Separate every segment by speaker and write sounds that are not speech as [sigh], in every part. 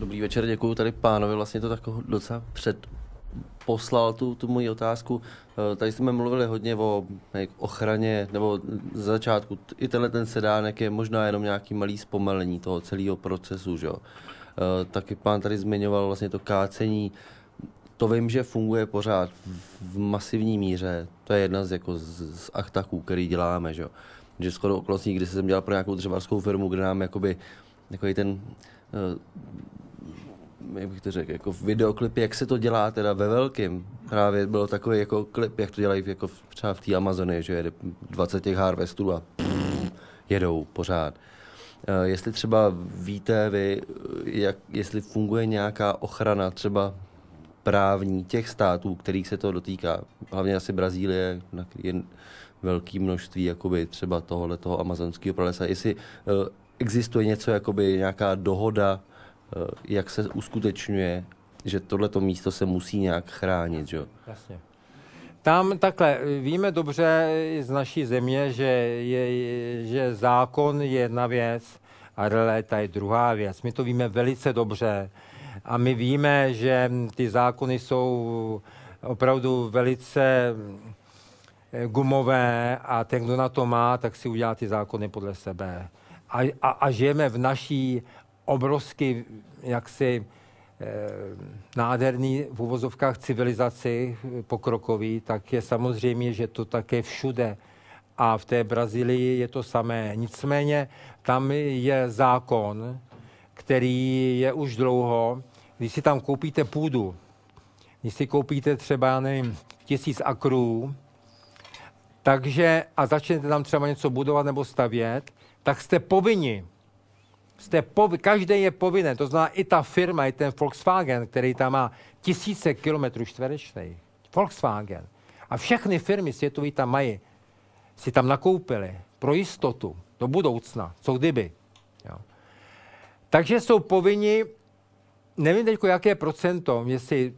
Speaker 1: Dobrý večer, děkuji tady pánovi, vlastně to tak docela před poslal tu, tu moji otázku. Eh, tady jsme mluvili hodně o ochraně, nebo z začátku i tenhle ten sedánek je možná jenom nějaký malý zpomalení toho celého procesu, že jo. Eh, taky pán tady zmiňoval vlastně to kácení. To vím, že funguje pořád v masivní míře. To je jedna z, jako z, z achtaků, který děláme, že jo. Že skoro okolností, když jsem dělal pro nějakou dřevařskou firmu, kde nám jakoby takový ten eh, jak bych to řekl, jako videoklip, jak se to dělá teda ve velkém. Právě bylo takový jako klip, jak to dělají jako v, třeba v té Amazony, že jede 20 těch harvestů a jedou pořád. Uh, jestli třeba víte vy, jak, jestli funguje nějaká ochrana třeba právní těch států, kterých se to dotýká, hlavně asi Brazílie, na je velké množství jakoby třeba tohohle toho amazonského pralesa, jestli uh, existuje něco, jakoby nějaká dohoda Eh, jak se uskutečňuje, že tohleto místo se musí nějak chránit, že?
Speaker 2: Jasně. Tam takhle, víme dobře z naší země, že, je, že zákon je jedna věc a realita je druhá věc. My to víme velice dobře a my víme, že ty zákony jsou opravdu velice eh, gumové a ten, kdo na to má, tak si udělá ty zákony podle sebe. A, a, a žijeme v naší obrovský jaksi eh, nádherný v uvozovkách civilizaci eh, pokrokový, tak je samozřejmě, že to také všude. A v té Brazílii je to samé. Nicméně tam je zákon, který je už dlouho. Když si tam koupíte půdu, když si koupíte třeba, nevím, tisíc akrů, takže a začnete tam třeba něco budovat nebo stavět, tak jste povinni jste povi, každý je povinen, to znamená i ta firma, i ten Volkswagen, který tam má tisíce kilometrů čtverečných. Volkswagen. A všechny firmy světové tam mají, si tam nakoupili pro jistotu do budoucna, co kdyby. Jo. Takže jsou povinni, nevím teď, jaké procento, jestli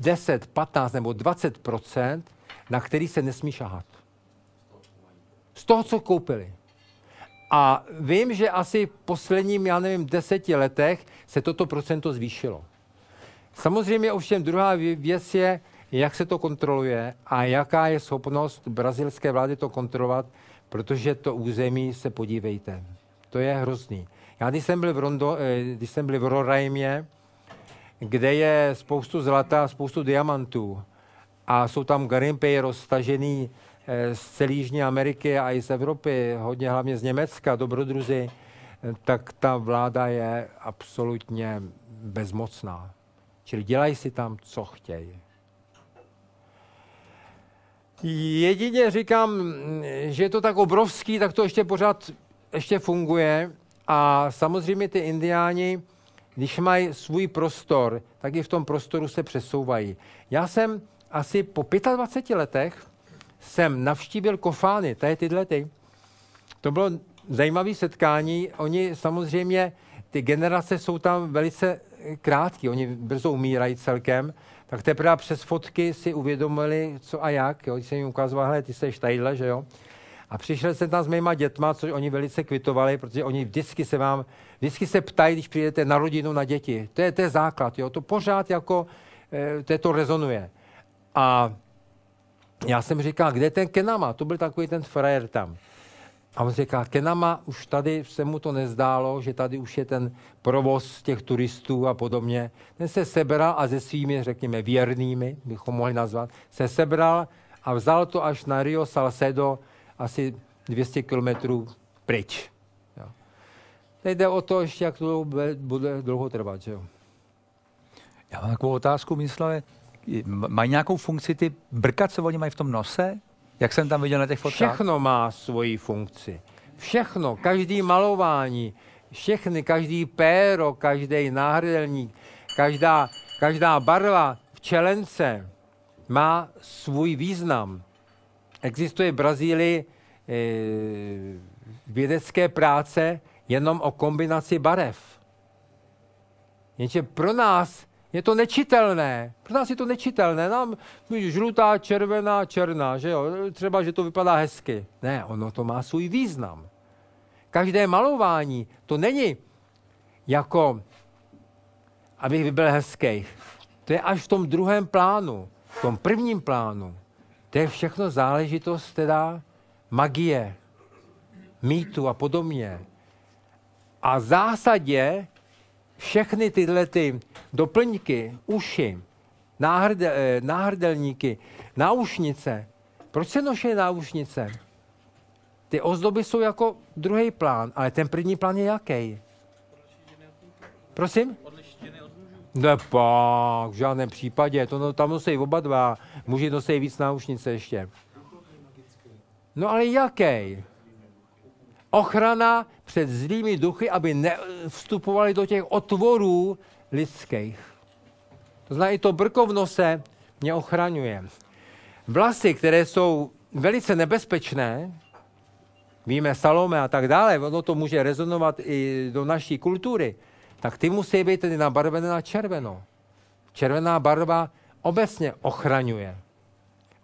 Speaker 2: 10, 15 nebo 20% na který se nesmí šahat. Z toho, co koupili. A vím, že asi v posledním, já nevím, deseti letech se toto procento zvýšilo. Samozřejmě ovšem druhá věc je, jak se to kontroluje a jaká je schopnost brazilské vlády to kontrolovat, protože to území se podívejte. To je hrozný. Já když jsem byl v, Rondo, eh, když jsem byl v Roraimě, kde je spoustu zlata, spoustu diamantů a jsou tam garimpy roztažený z celé Jižní Ameriky a i z Evropy, hodně hlavně z Německa, dobrodruzi, eh, tak ta vláda je absolutně bezmocná. Čili dělají si tam, co chtějí. Jedině říkám, že je to tak obrovský, tak to ještě pořád ještě funguje. A samozřejmě ty indiáni, když mají svůj prostor, tak i v tom prostoru se přesouvají. Já jsem asi po 25 letech jsem navštívil kofány, to je tyhle ty. To bylo zajímavé setkání. Oni samozřejmě, ty generace jsou tam velice krátké, oni brzo umírají celkem, tak teprve přes fotky si uvědomili, co a jak. Jo. Když jsem jim ukazoval, hele, ty jsi tadyhle, že jo. A přišel jsem tam s mýma dětma, což oni velice kvitovali, protože oni vždycky se vám, vždycky se ptají, když přijdete na rodinu, na děti. To je, to je základ, jo. To pořád jako, eh, to, to rezonuje. A já jsem říkal, kde je ten Kenama? To byl takový ten frajer tam. A on říká, Kenama, už tady se mu to nezdálo, že tady už je ten provoz těch turistů a podobně. Ten se sebral a se svými, řekněme, věrnými, bychom mohli nazvat, se sebral a vzal to až na Rio Salcedo, asi 200 kilometrů pryč. Jo. Teď jde o to ještě, jak to bude dlouho trvat. Že jo?
Speaker 3: Já mám takovou otázku, myslel, mají nějakou funkci ty brka, co oni mají v tom nose? Jak jsem tam viděl na těch fotkách?
Speaker 2: Všechno má svoji funkci. Všechno, každý malování, všechny, každý péro, každý náhrdelník, každá, každá barva v čelence má svůj význam. Existuje v Brazílii e, vědecké práce jenom o kombinaci barev. Jenže pro nás je to nečitelné. Pro nás je to nečitelné. Nám žlutá, červená, černá, že jo? Třeba, že to vypadá hezky. Ne, ono to má svůj význam. Každé malování to není jako abych byl hezký. To je až v tom druhém plánu, v tom prvním plánu. To je všechno záležitost teda magie, mýtu a podobně. A v zásadě všechny tyhle ty doplňky, uši, náhrde, eh, náhrdelníky, náušnice. Proč se noší náušnice? Ty ozdoby jsou jako druhý plán, ale ten první plán je jaký? Prosím? Ne pak, v žádném případě. To no, tam nosí oba dva. Muži nosí víc náušnice ještě. No ale jaký? Ochrana před zlými duchy, aby nevstupovali do těch otvorů lidských. To znamená, i to brko v nose mě ochraňuje. Vlasy, které jsou velice nebezpečné, víme Salome a tak dále, ono to může rezonovat i do naší kultury, tak ty musí být tedy nabarvené na červeno. Červená barva obecně ochraňuje.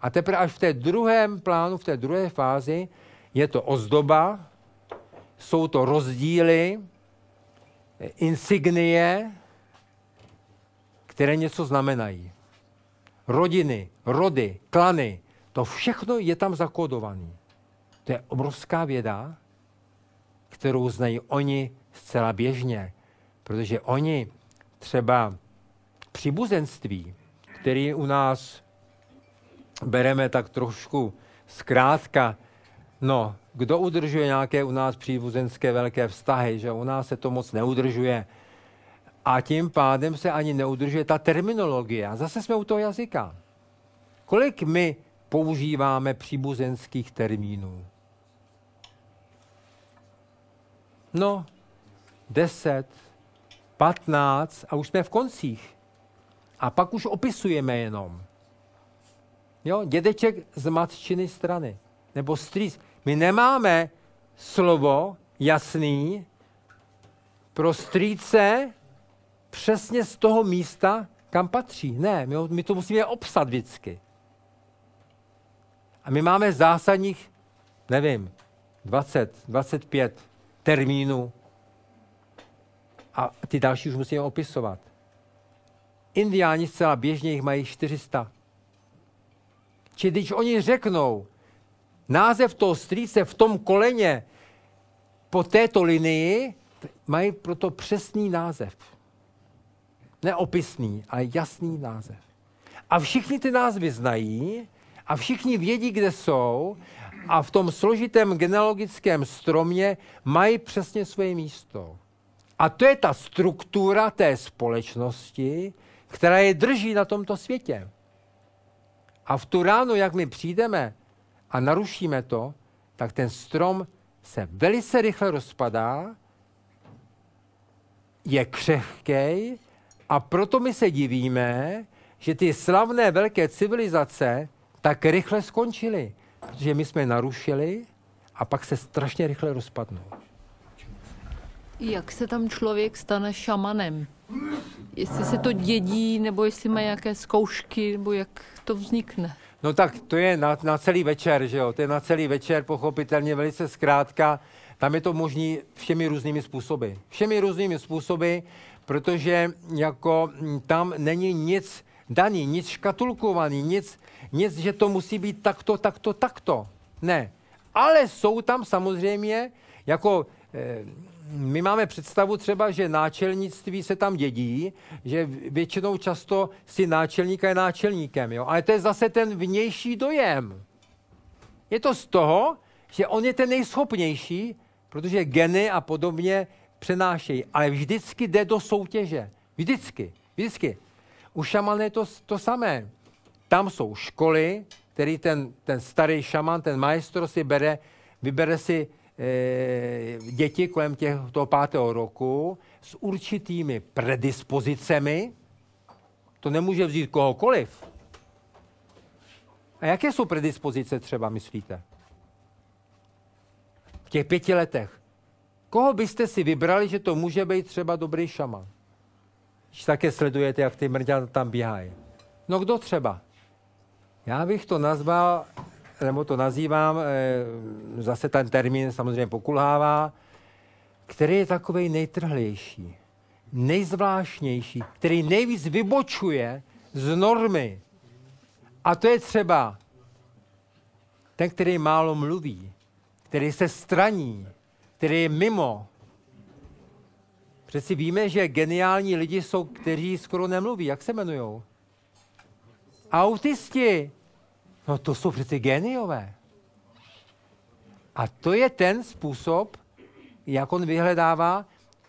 Speaker 2: A teprve až v té druhém plánu, v té druhé fázi, je to ozdoba, jsou to rozdíly, insignie, které něco znamenají. Rodiny, rody, klany, to všechno je tam zakódované. To je obrovská věda, kterou znají oni zcela běžně. Protože oni třeba příbuzenství, který u nás bereme tak trošku zkrátka, no, kdo udržuje nějaké u nás příbuzenské velké vztahy, že u nás se to moc neudržuje. A tím pádem se ani neudržuje ta terminologie. A zase jsme u toho jazyka. Kolik my používáme příbuzenských termínů? No, deset, 15 a už jsme v koncích. A pak už opisujeme jenom. Jo, dědeček z matčiny strany. Nebo strýc. My nemáme slovo jasný pro strýce přesně z toho místa, kam patří. Ne, my, my to musíme obsat vždycky. A my máme zásadních, nevím, 20, 25 termínů a ty další už musíme opisovat. Indiáni zcela běžně jich mají 400. Či když oni řeknou, název toho strýce v tom koleně po této linii, mají proto přesný název. Neopisný, ale jasný název. A všichni ty názvy znají a všichni vědí, kde jsou a v tom složitém genealogickém stromě mají přesně svoje místo. A to je ta struktura té společnosti, která je drží na tomto světě. A v tu ránu, jak my přijdeme a narušíme to, tak ten strom se velice rychle rozpadá, je křehký a proto my se divíme, že ty slavné velké civilizace tak rychle skončily. Protože my jsme narušili a pak se strašně rychle rozpadnou.
Speaker 4: Jak se tam člověk stane šamanem? Jestli se to dědí, nebo jestli má nějaké zkoušky, nebo jak to vznikne?
Speaker 2: No tak to je na, na celý večer, že jo? To je na celý večer, pochopitelně velice zkrátka. Tam je to možný všemi různými způsoby. Všemi různými způsoby, protože jako tam není nic daný, nic škatulkovaný, nic, nic, že to musí být takto, takto, takto. Ne. Ale jsou tam samozřejmě jako eh, my máme představu třeba, že náčelnictví se tam dědí, že většinou často si náčelníka je náčelníkem, jo? ale to je zase ten vnější dojem. Je to z toho, že on je ten nejschopnější, protože geny a podobně přenášejí, ale vždycky jde do soutěže. Vždycky, vždycky. U šamana je to, to samé. Tam jsou školy, který ten, ten starý šaman, ten majstro si bere, vybere si děti kolem těch, toho pátého roku s určitými predispozicemi. To nemůže vzít kohokoliv. A jaké jsou predispozice třeba, myslíte? V těch pěti letech. Koho byste si vybrali, že to může být třeba dobrý šaman? Když také sledujete, jak ty mrďata tam běhají. No kdo třeba? Já bych to nazval, nebo to nazývám, e, zase ten termín samozřejmě pokulhává, který je takový nejtrhlejší. nejzvláštnější, který nejvíc vybočuje z normy. A to je třeba ten, který málo mluví, který se straní, který je mimo. Přeci víme, že geniální lidi jsou, kteří skoro nemluví. Jak se jmenují? Autisti. No to jsou přeci geniové. A to je ten způsob, jak on vyhledává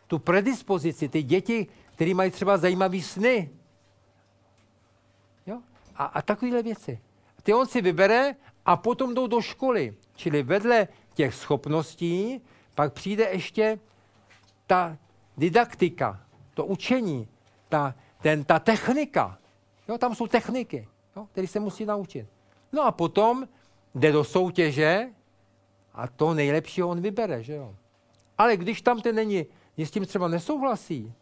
Speaker 2: tu predispozici. Ty děti, které mají třeba zajímavé sny. Jo? A, a takovéhle věci. Ty on si vybere a potom jdou do školy. Čili vedle těch schopností pak přijde ještě ta didaktika, to učení, ta, ten, ta technika. Jo, tam jsou techniky, které se musí naučit. No a potom jde do soutěže a to nejlepšího on vybere, že jo. Ale když tam ten není, s tím třeba nesouhlasí,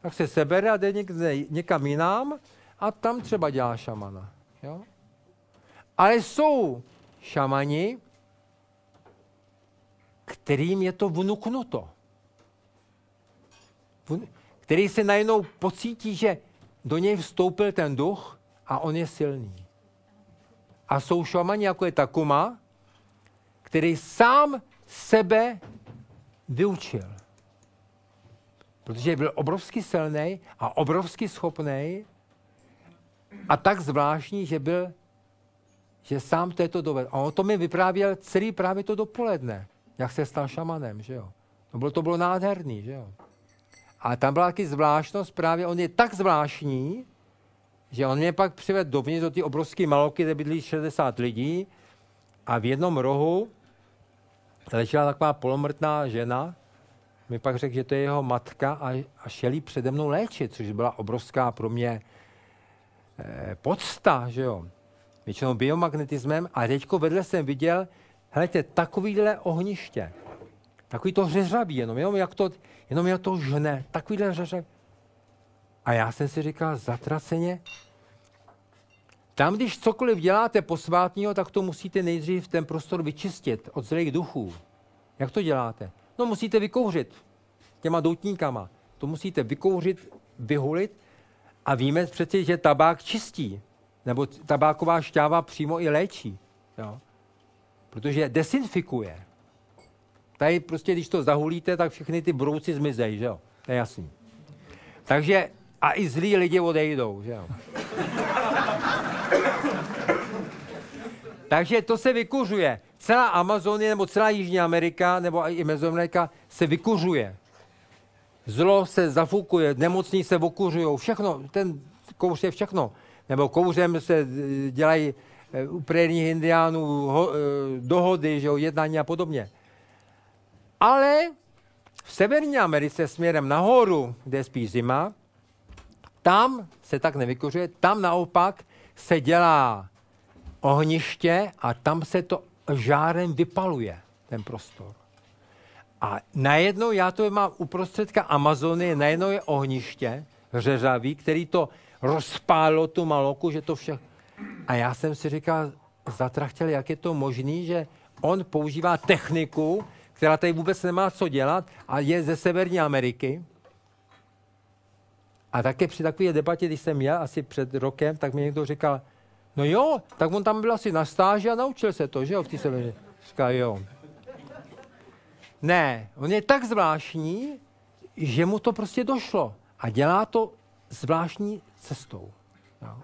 Speaker 2: tak se sebere a jde někde, někam jinam a tam třeba dělá šamana. Jo? Ale jsou šamani, kterým je to vnuknuto. Který se najednou pocítí, že do něj vstoupil ten duch a on je silný. A jsou šamani, jako je Takuma, který sám sebe vyučil. Protože byl obrovsky silný a obrovsky schopný a tak zvláštní, že byl, že sám této dovedl. A on to mi vyprávěl celý právě to dopoledne, jak se stal šamanem, že jo. To bylo, to bylo nádherný, že jo. A tam byla taky zvláštnost, právě on je tak zvláštní, že on mě pak přivedl dovnitř do té obrovské maloky, kde bydlí 60 lidí a v jednom rohu ležela taková polomrtná žena, mi pak řekl, že to je jeho matka a, a šel jí přede mnou léčit, což byla obrovská pro mě eh, podsta, že jo. Většinou biomagnetismem a teďko vedle jsem viděl, hledajte, takovýhle ohniště. Takový to řeřabí, jenom, jenom jak to, jenom jak to žne, takovýhle řeřabí. A já jsem si říkal, zatraceně, tam, když cokoliv děláte posvátního, tak to musíte nejdřív ten prostor vyčistit od zlých duchů. Jak to děláte? No musíte vykouřit těma doutníkama. To musíte vykouřit, vyhulit a víme přeci, že tabák čistí. Nebo tabáková šťáva přímo i léčí. Jo? Protože desinfikuje. Tady prostě, když to zahulíte, tak všechny ty brouci zmizejí, že jo? To je jasný. Takže a i zlí lidi odejdou, že jo? Takže to se vykuřuje. Celá Amazonie nebo celá Jižní Amerika nebo i Mezoamerika se vykuřuje. Zlo se zafukuje, nemocní se okuřují, všechno, ten kouř je všechno. Nebo kouřem se eh, dělají eh, u prérních indiánů eh, dohody, že jo, jednání a podobně. Ale v Severní Americe směrem nahoru, kde je spíš zima, tam se tak nevykuřuje, tam naopak se dělá ohniště a tam se to žárem vypaluje, ten prostor. A najednou, já to mám uprostředka Amazonie, najednou je ohniště řeřavý, který to rozpálo tu maloku, že to vše... A já jsem si říkal, zatrachtěl, jak je to možný, že on používá techniku, která tady vůbec nemá co dělat a je ze Severní Ameriky. A také při takové debatě, když jsem měl asi před rokem, tak mi někdo říkal, No jo, tak on tam byl asi na stáži a naučil se to, že jo, v té severní. Říká, jo. Ne, on je tak zvláštní, že mu to prostě došlo. A dělá to zvláštní cestou. Jo.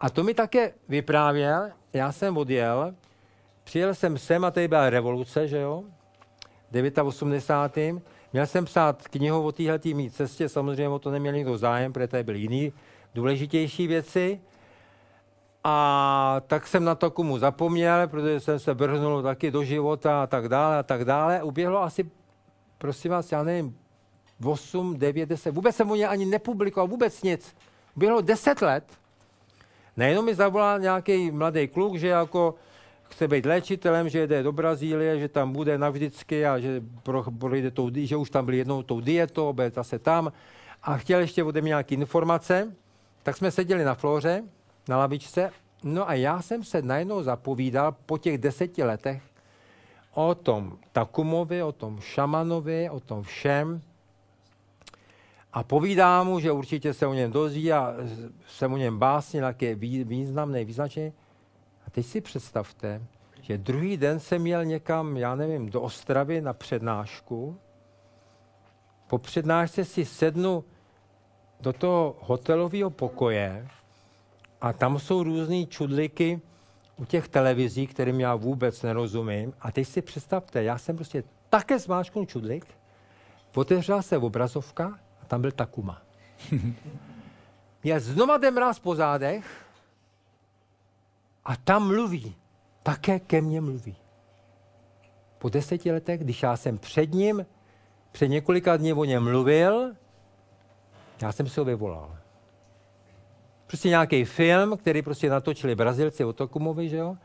Speaker 2: A to mi také vyprávěl, já jsem odjel, přijel jsem sem a tady byla revoluce, že jo, 89. Měl jsem psát knihu o téhle mý cestě, samozřejmě o to neměl nikdo zájem, protože tady byly jiný důležitější věci. A tak jsem na to komu zapomněl, protože jsem se vrhnul taky do života a tak dále a tak dále. Uběhlo asi, prosím vás, já nevím, 8, 9, 10, vůbec jsem o ně ani nepublikoval, vůbec nic. Bylo 10 let. Nejenom mi zavolal nějaký mladý kluk, že jako chce být léčitelem, že jde do Brazílie, že tam bude navždycky a že projde tou, že už tam byl jednou tou dietou, bude zase tam a chtěl ještě ode mě nějaké informace, tak jsme seděli na floře na lavičce. No a já jsem se najednou zapovídal po těch deseti letech o tom Takumovi, o tom šamanovi, o tom všem. a povídá mu, že určitě se o něm dozví a se o něm básně, jak je významný, význačný. A teď si představte, že druhý den jsem měl někam, já nevím, do Ostravy na přednášku. Po přednášce si sednu do toho hotelového pokoje a tam jsou různé čudliky u těch televizí, kterým já vůbec nerozumím. A teď si představte, já jsem prostě také zmáčknul čudlik, otevřela se obrazovka a tam byl Takuma. [laughs] Já znova jdem mráz po zádech a tam mluví. Také ke mně mluví. Po deseti letech, když já jsem před ním, před několika dní o něm mluvil, já jsem si ho vyvolal. Prostě nějaký film, který prostě natočili Brazilci o Takumovi, že jo?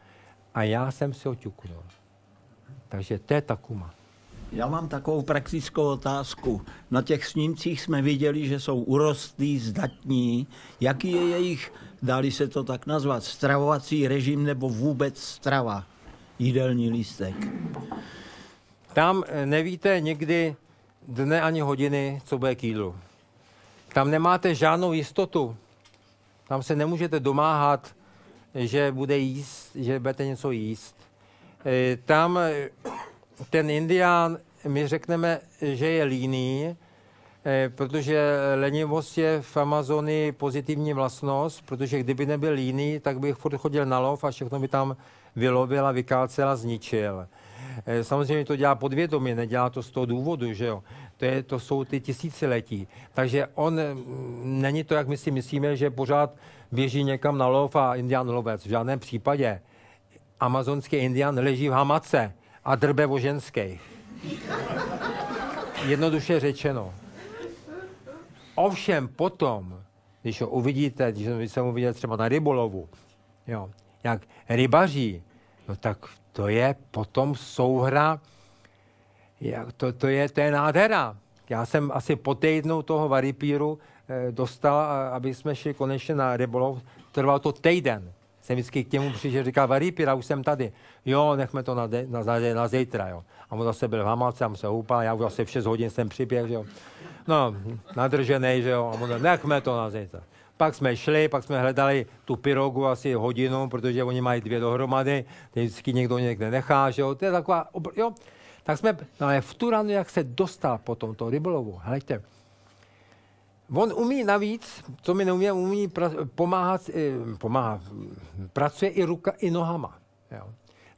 Speaker 2: A já jsem si ho ťuknul. Takže to je Takuma.
Speaker 5: Já mám takovou praktickou otázku. Na těch snímcích jsme viděli, že jsou urostlí, zdatní. Jaký je jejich, dali se to tak nazvat, stravovací režim nebo vůbec strava? Jídelní lístek.
Speaker 2: Tam eh, nevíte někdy dne ani hodiny, co bude k jídlu. Tam nemáte žádnou jistotu. Tam se nemůžete domáhat, že bude jíst, že budete něco jíst. Eh, tam eh, ten indián, my řekneme, že je líný, eh, protože lenivost je v Amazonii pozitivní vlastnost, protože kdyby nebyl líný, tak bych furt chodil na lov a všechno by tam vylovil a vykácel a zničil. Eh, samozřejmě to dělá podvědomě, nedělá to z toho důvodu, že jo. To, je, to jsou ty tisíciletí. Takže on mm, není to, jak my si myslíme, že pořád běží někam na lov a indián lovec. V žádném případě. Amazonský indián leží v hamace a drbe o ženských. Jednoduše řečeno. Ovšem potom, když ho uvidíte, když jsem uviděl třeba na rybolovu, jo, jak rybaří, no tak to je potom souhra, jak to, to, je, to je nádhera. Já jsem asi po týdnu toho varipíru eh, dostal, aby jsme šli konečně na rybolov. Trvalo to týden jsem vždycky k němu přišel, říkal, Varipira, už jsem tady. Jo, nechme to na, de, na, na, na zítra, jo. A on zase byl v hamalce, tam se houpal, já už asi v 6 hodin jsem přiběhl, jo. No, nadržený, že jo, a on, nechme to na zítra. Pak jsme šli, pak jsme hledali tu pirogu asi hodinu, protože oni mají dvě dohromady, teď vždycky někdo někde nechá, že jo, to je taková, jo. Tak jsme, no ale v tu ranu, jak se dostal potom to rybolovu, hleďte, On umí navíc, co mi neumí, umí pra, pomáhat, eh, pomáhá, pracuje i ruka, i nohama. Jo.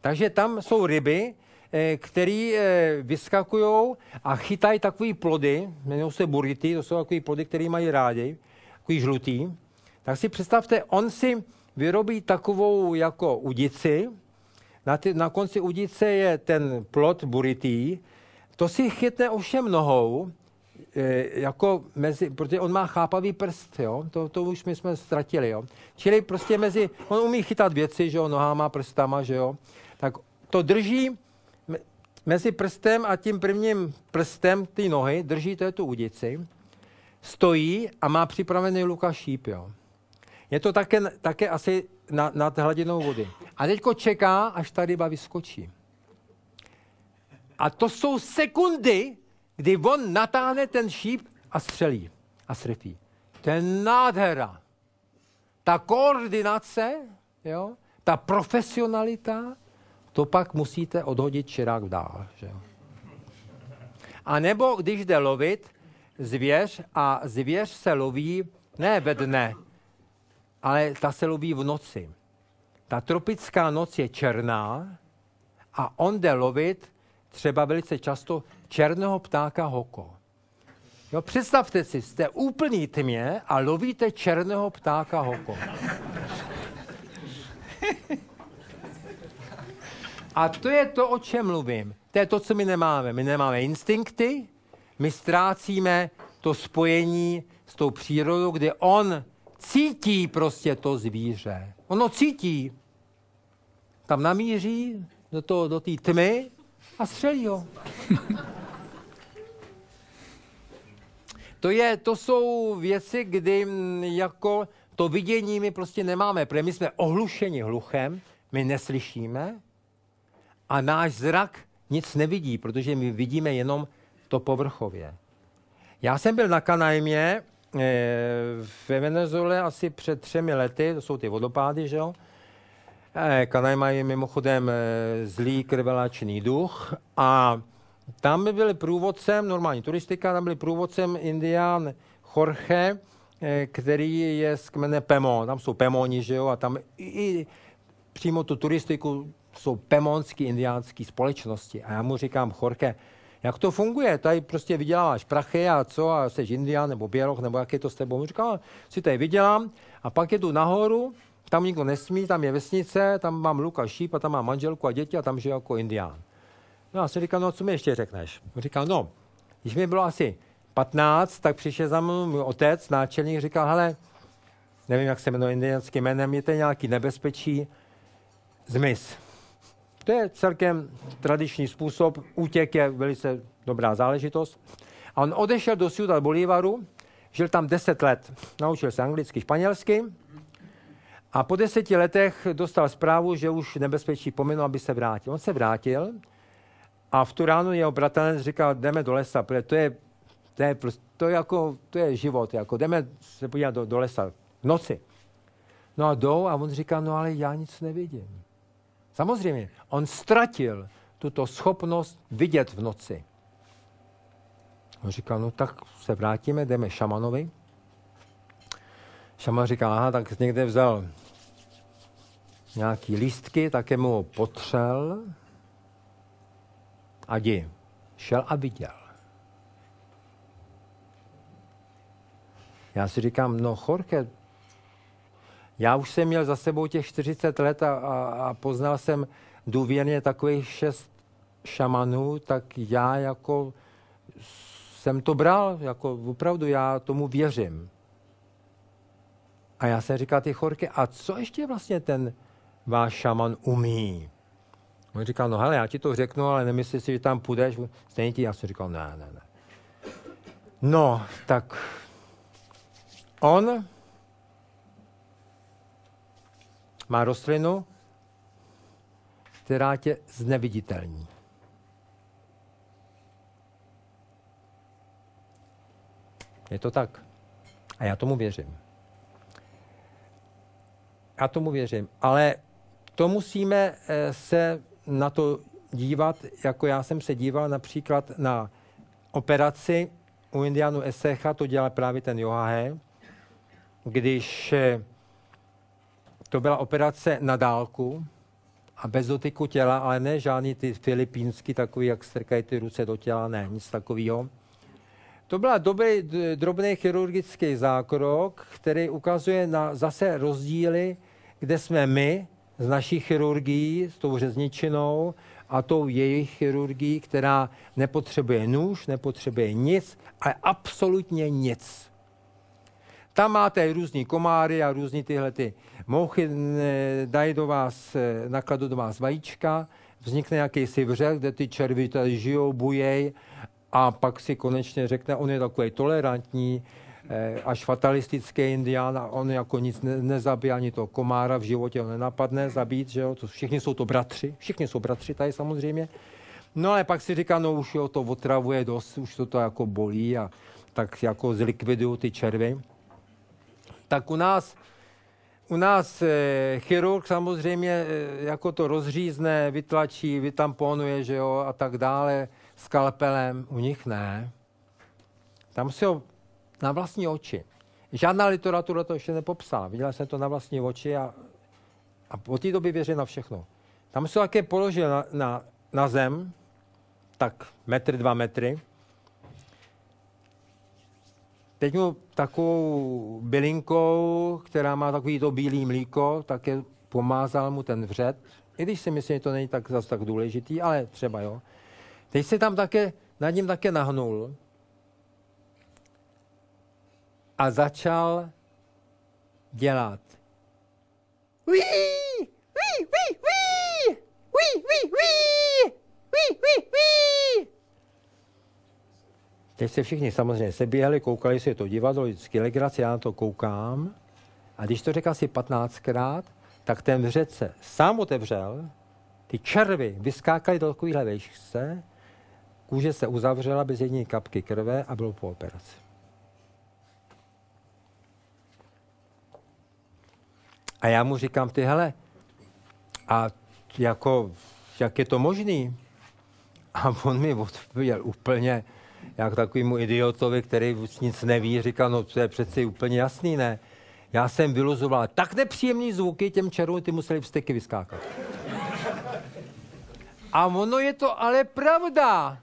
Speaker 2: Takže tam jsou ryby, eh, které eh, vyskakují a chytají takové plody, jmenují se burity, to jsou takové plody, které mají rádi, takový žlutý. Tak si představte, on si vyrobí takovou jako udici, na, ty, na konci udice je ten plod buritý, to si chytne ovšem nohou jako mezi, protože on má chápavý prst, jo? To, to už my jsme ztratili, jo? Čili prostě mezi, on umí chytat věci, že jo, nohama, prstama, že jo? Tak to drží mezi prstem a tím prvním prstem ty nohy, drží to tu udici, stojí a má připravený luka šíp, jo? Je to také, také asi na, nad hladinou vody. A teďko čeká, až ta ryba vyskočí. A to jsou sekundy, kdy on natáhne ten šíp a střelí a srefí. To je nádhera. Ta koordinace, jo, ta profesionalita, to pak musíte odhodit čirák dál. Že jo. A nebo když jde lovit zvěř a zvěř se loví ne ve dne, ale ta se loví v noci. Ta tropická noc je černá a on jde lovit třeba velice často černého ptáka hoko. Jo, představte si, jste úplný tmě a lovíte černého ptáka hoko. A to je to, o čem mluvím. To je to, co my nemáme. My nemáme instinkty, my ztrácíme to spojení s tou přírodou, kde on cítí prostě to zvíře. Ono cítí. Tam namíří do té do tmy a střelí ho. To, je, to jsou věci, kdy jako to vidění my prostě nemáme, protože my jsme ohlušeni hluchem, my neslyšíme a náš zrak nic nevidí, protože my vidíme jenom to povrchově. Já jsem byl na Kanajmě eh, ve Venezuele asi před třemi lety, to jsou ty vodopády, že jo? Eh, Kanajma je mimochodem eh, zlý krvelačný duch a tam byl průvodcem, normální turistika, tam byl průvodcem indián Jorge, eh, který je z kmene Pemon. Tam jsou Pemoni, že jo, a tam i, přímo tu turistiku jsou pemonské indiánské společnosti. A já mu říkám, Jorge, jak to funguje? Tady prostě vyděláváš prachy a co, a jsi indián nebo běloch, nebo jak je to s tebou? On říká, si tady vydělám a pak jedu nahoru, tam nikdo nesmí, tam je vesnice, tam mám luka šíp a tam mám manželku a děti a tam žiju jako indián. No a jsem říkal, no co mi ještě řekneš? Říkal, no, když mi bylo asi 15, tak přišel za mnou můj otec, náčelník, říkal, hele, nevím, jak se jmenuje indiánským jménem, je to nějaký nebezpečí, zmiz. To je celkem tradiční způsob, útěk je velice dobrá záležitost. A on odešel do Ciudad Bolívaru, žil tam 10 let, naučil se anglicky, španělsky a po deseti letech dostal zprávu, že už nebezpečí pominul, aby se vrátil. On se vrátil a v tu ránu jeho bratranec říkal, jdeme do lesa, protože to je, to je, prostě, to je, jako, to je život, jako jdeme se podívat do, do lesa v noci. No a jdou a on říká, no ale já nic nevidím. Samozřejmě, on ztratil tuto schopnost vidět v noci. On říká, no tak se vrátíme, jdeme šamanovi. Šaman říká, aha, tak někde vzal nějaký lístky, také mu ho potřel a jdi. Šel a viděl. Já si říkám, no Jorge, já už jsem měl za sebou těch 40 let a, a, a poznal jsem důvěrně takových šest šamanů, tak já jako jsem to bral, jako opravdu já tomu věřím. A já jsem říkal ty chorky, a co ještě vlastně ten váš šaman umí? On říkal, no hele, já ti to řeknu, ale nemyslím si, že tam půjdeš. Stejně ti, já jsem říkal, ne, ne, ne. No, tak on má rostlinu, která tě zneviditelní. Je to tak. A já tomu věřím. Já tomu věřím. Ale to musíme eh, se na to dívat, jako já jsem se díval například na operaci u Indianu Esecha, to dělal právě ten Johahe, když eh, to byla operace na dálku a bez dotyku těla, ale ne žádný ty filipínský, takový, jak strkají ty ruce do těla, ne, nic takového. To byl dobrý drobný chirurgický zákrok, který ukazuje na zase rozdíly, kde jsme my z naší chirurgií, s tou řezničinou a tou jejich chirurgií, která nepotřebuje nůž, nepotřebuje nic, ale absolutně nic. Tam máte různý komáry a různý tyhle ty mouchy, dají do vás, nakladou do vás vajíčka, vznikne jakýsi vřel, kde ty červy tady žijou, bujej a pak si konečně řekne, on je takový tolerantní, až fatalistický indián a on jako nic ne, nezabije, ani to komára v životě ho nenapadne zabít, že jo? To, všichni jsou to bratři, všichni jsou bratři tady samozřejmě. No ale pak si říká, no už jo, to otravuje dost, už to, to jako bolí a tak jako zlikvidují ty červy. Tak u nás, u nás e, chirurg samozřejmě e, jako to rozřízne, vytlačí, vytamponuje, že jo, a tak dále skalpelem, u nich ne. Tam si ho na vlastní oči. Žádná literatura to ještě nepopsala. Viděl jsem to na vlastní oči a, a po té době věřím na všechno. Tam se také položil na, na, na zem, tak metr, dva metry. Teď mu takovou bylinkou, která má takový to bílý mlíko, také pomázal mu ten vřet. I když si myslím, že to není tak zase tak důležitý, ale třeba jo. Teď se tam také, nad ním také nahnul a začal dělat. Teď se všichni samozřejmě seběhli, koukali, si to divadlo, vždycky legrace, já na to koukám. A když to řekl asi 15krát, tak ten vřet se sám otevřel, ty červy vyskákaly do takovéhle vejšce, kůže se uzavřela bez jedné kapky krve a bylo po operaci. A já mu říkám, ty hele, a jako, jak je to možný? A on mi odpověděl úplně, jak takovýmu idiotovi, který nic neví, říkal, no to je přeci úplně jasný, ne? Já jsem vyluzoval tak nepříjemný zvuky těm červům, ty museli vsteky vyskákat. A ono je to ale pravda.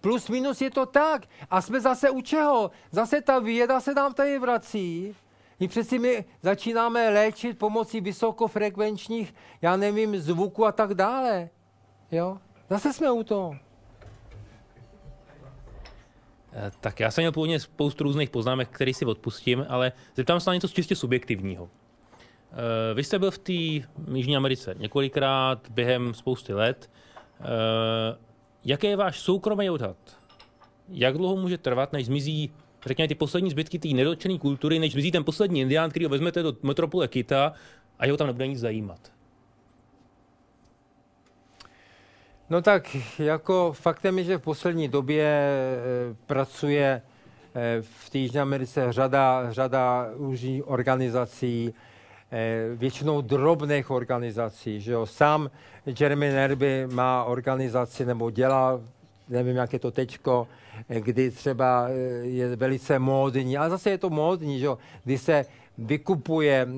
Speaker 2: Plus minus je to tak. A jsme zase u čeho? Zase ta věda se nám tady vrací. My přeci my začínáme léčit pomocí vysokofrekvenčních, já nevím, zvuku a tak dále. Jo? Zase jsme u toho.
Speaker 6: Eh, tak já jsem měl původně spoustu různých poznámek, které si odpustím, ale zeptám se na něco čistě subjektivního. Eh, vy jste byl v té Jižní Americe několikrát během spousty let. Eh, jaký je váš soukromý odhad? Jak dlouho může trvat, než zmizí, řekněme, ty poslední zbytky té nedotčené kultury, než zmizí ten poslední indián, který ho vezmete do metropole Kita a jeho tam nebude nic zajímat?
Speaker 2: No tak jako faktem je, že v poslední době e, pracuje e, v Jižní Americe řada, řada organizací, e, většinou drobných organizací. Že jo. Sám Jeremy Nerby má organizaci nebo dělá, nevím, jak je to tečko, kdy třeba je velice módní, ale zase je to módní, že kdy se vykupuje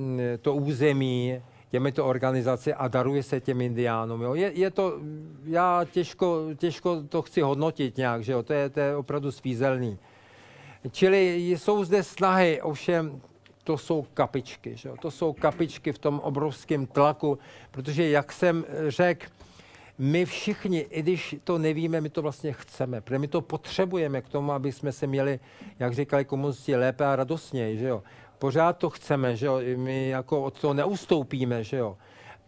Speaker 2: to území, těmito organizace a daruje se těm indiánům. Jo. Je, je to, já těžko, těžko to chci hodnotit nějak, že jo. To, je, to je opravdu svízelný. Čili jsou zde snahy, ovšem to jsou kapičky. Že jo? To jsou kapičky v tom obrovském tlaku, protože, jak jsem řekl, my všichni, i když to nevíme, my to vlastně chceme, protože my to potřebujeme k tomu, aby jsme se měli, jak říkali komunisti, lépe a radostněji, že jo pořád to chceme, že jo, my jako od toho neustoupíme, že jo.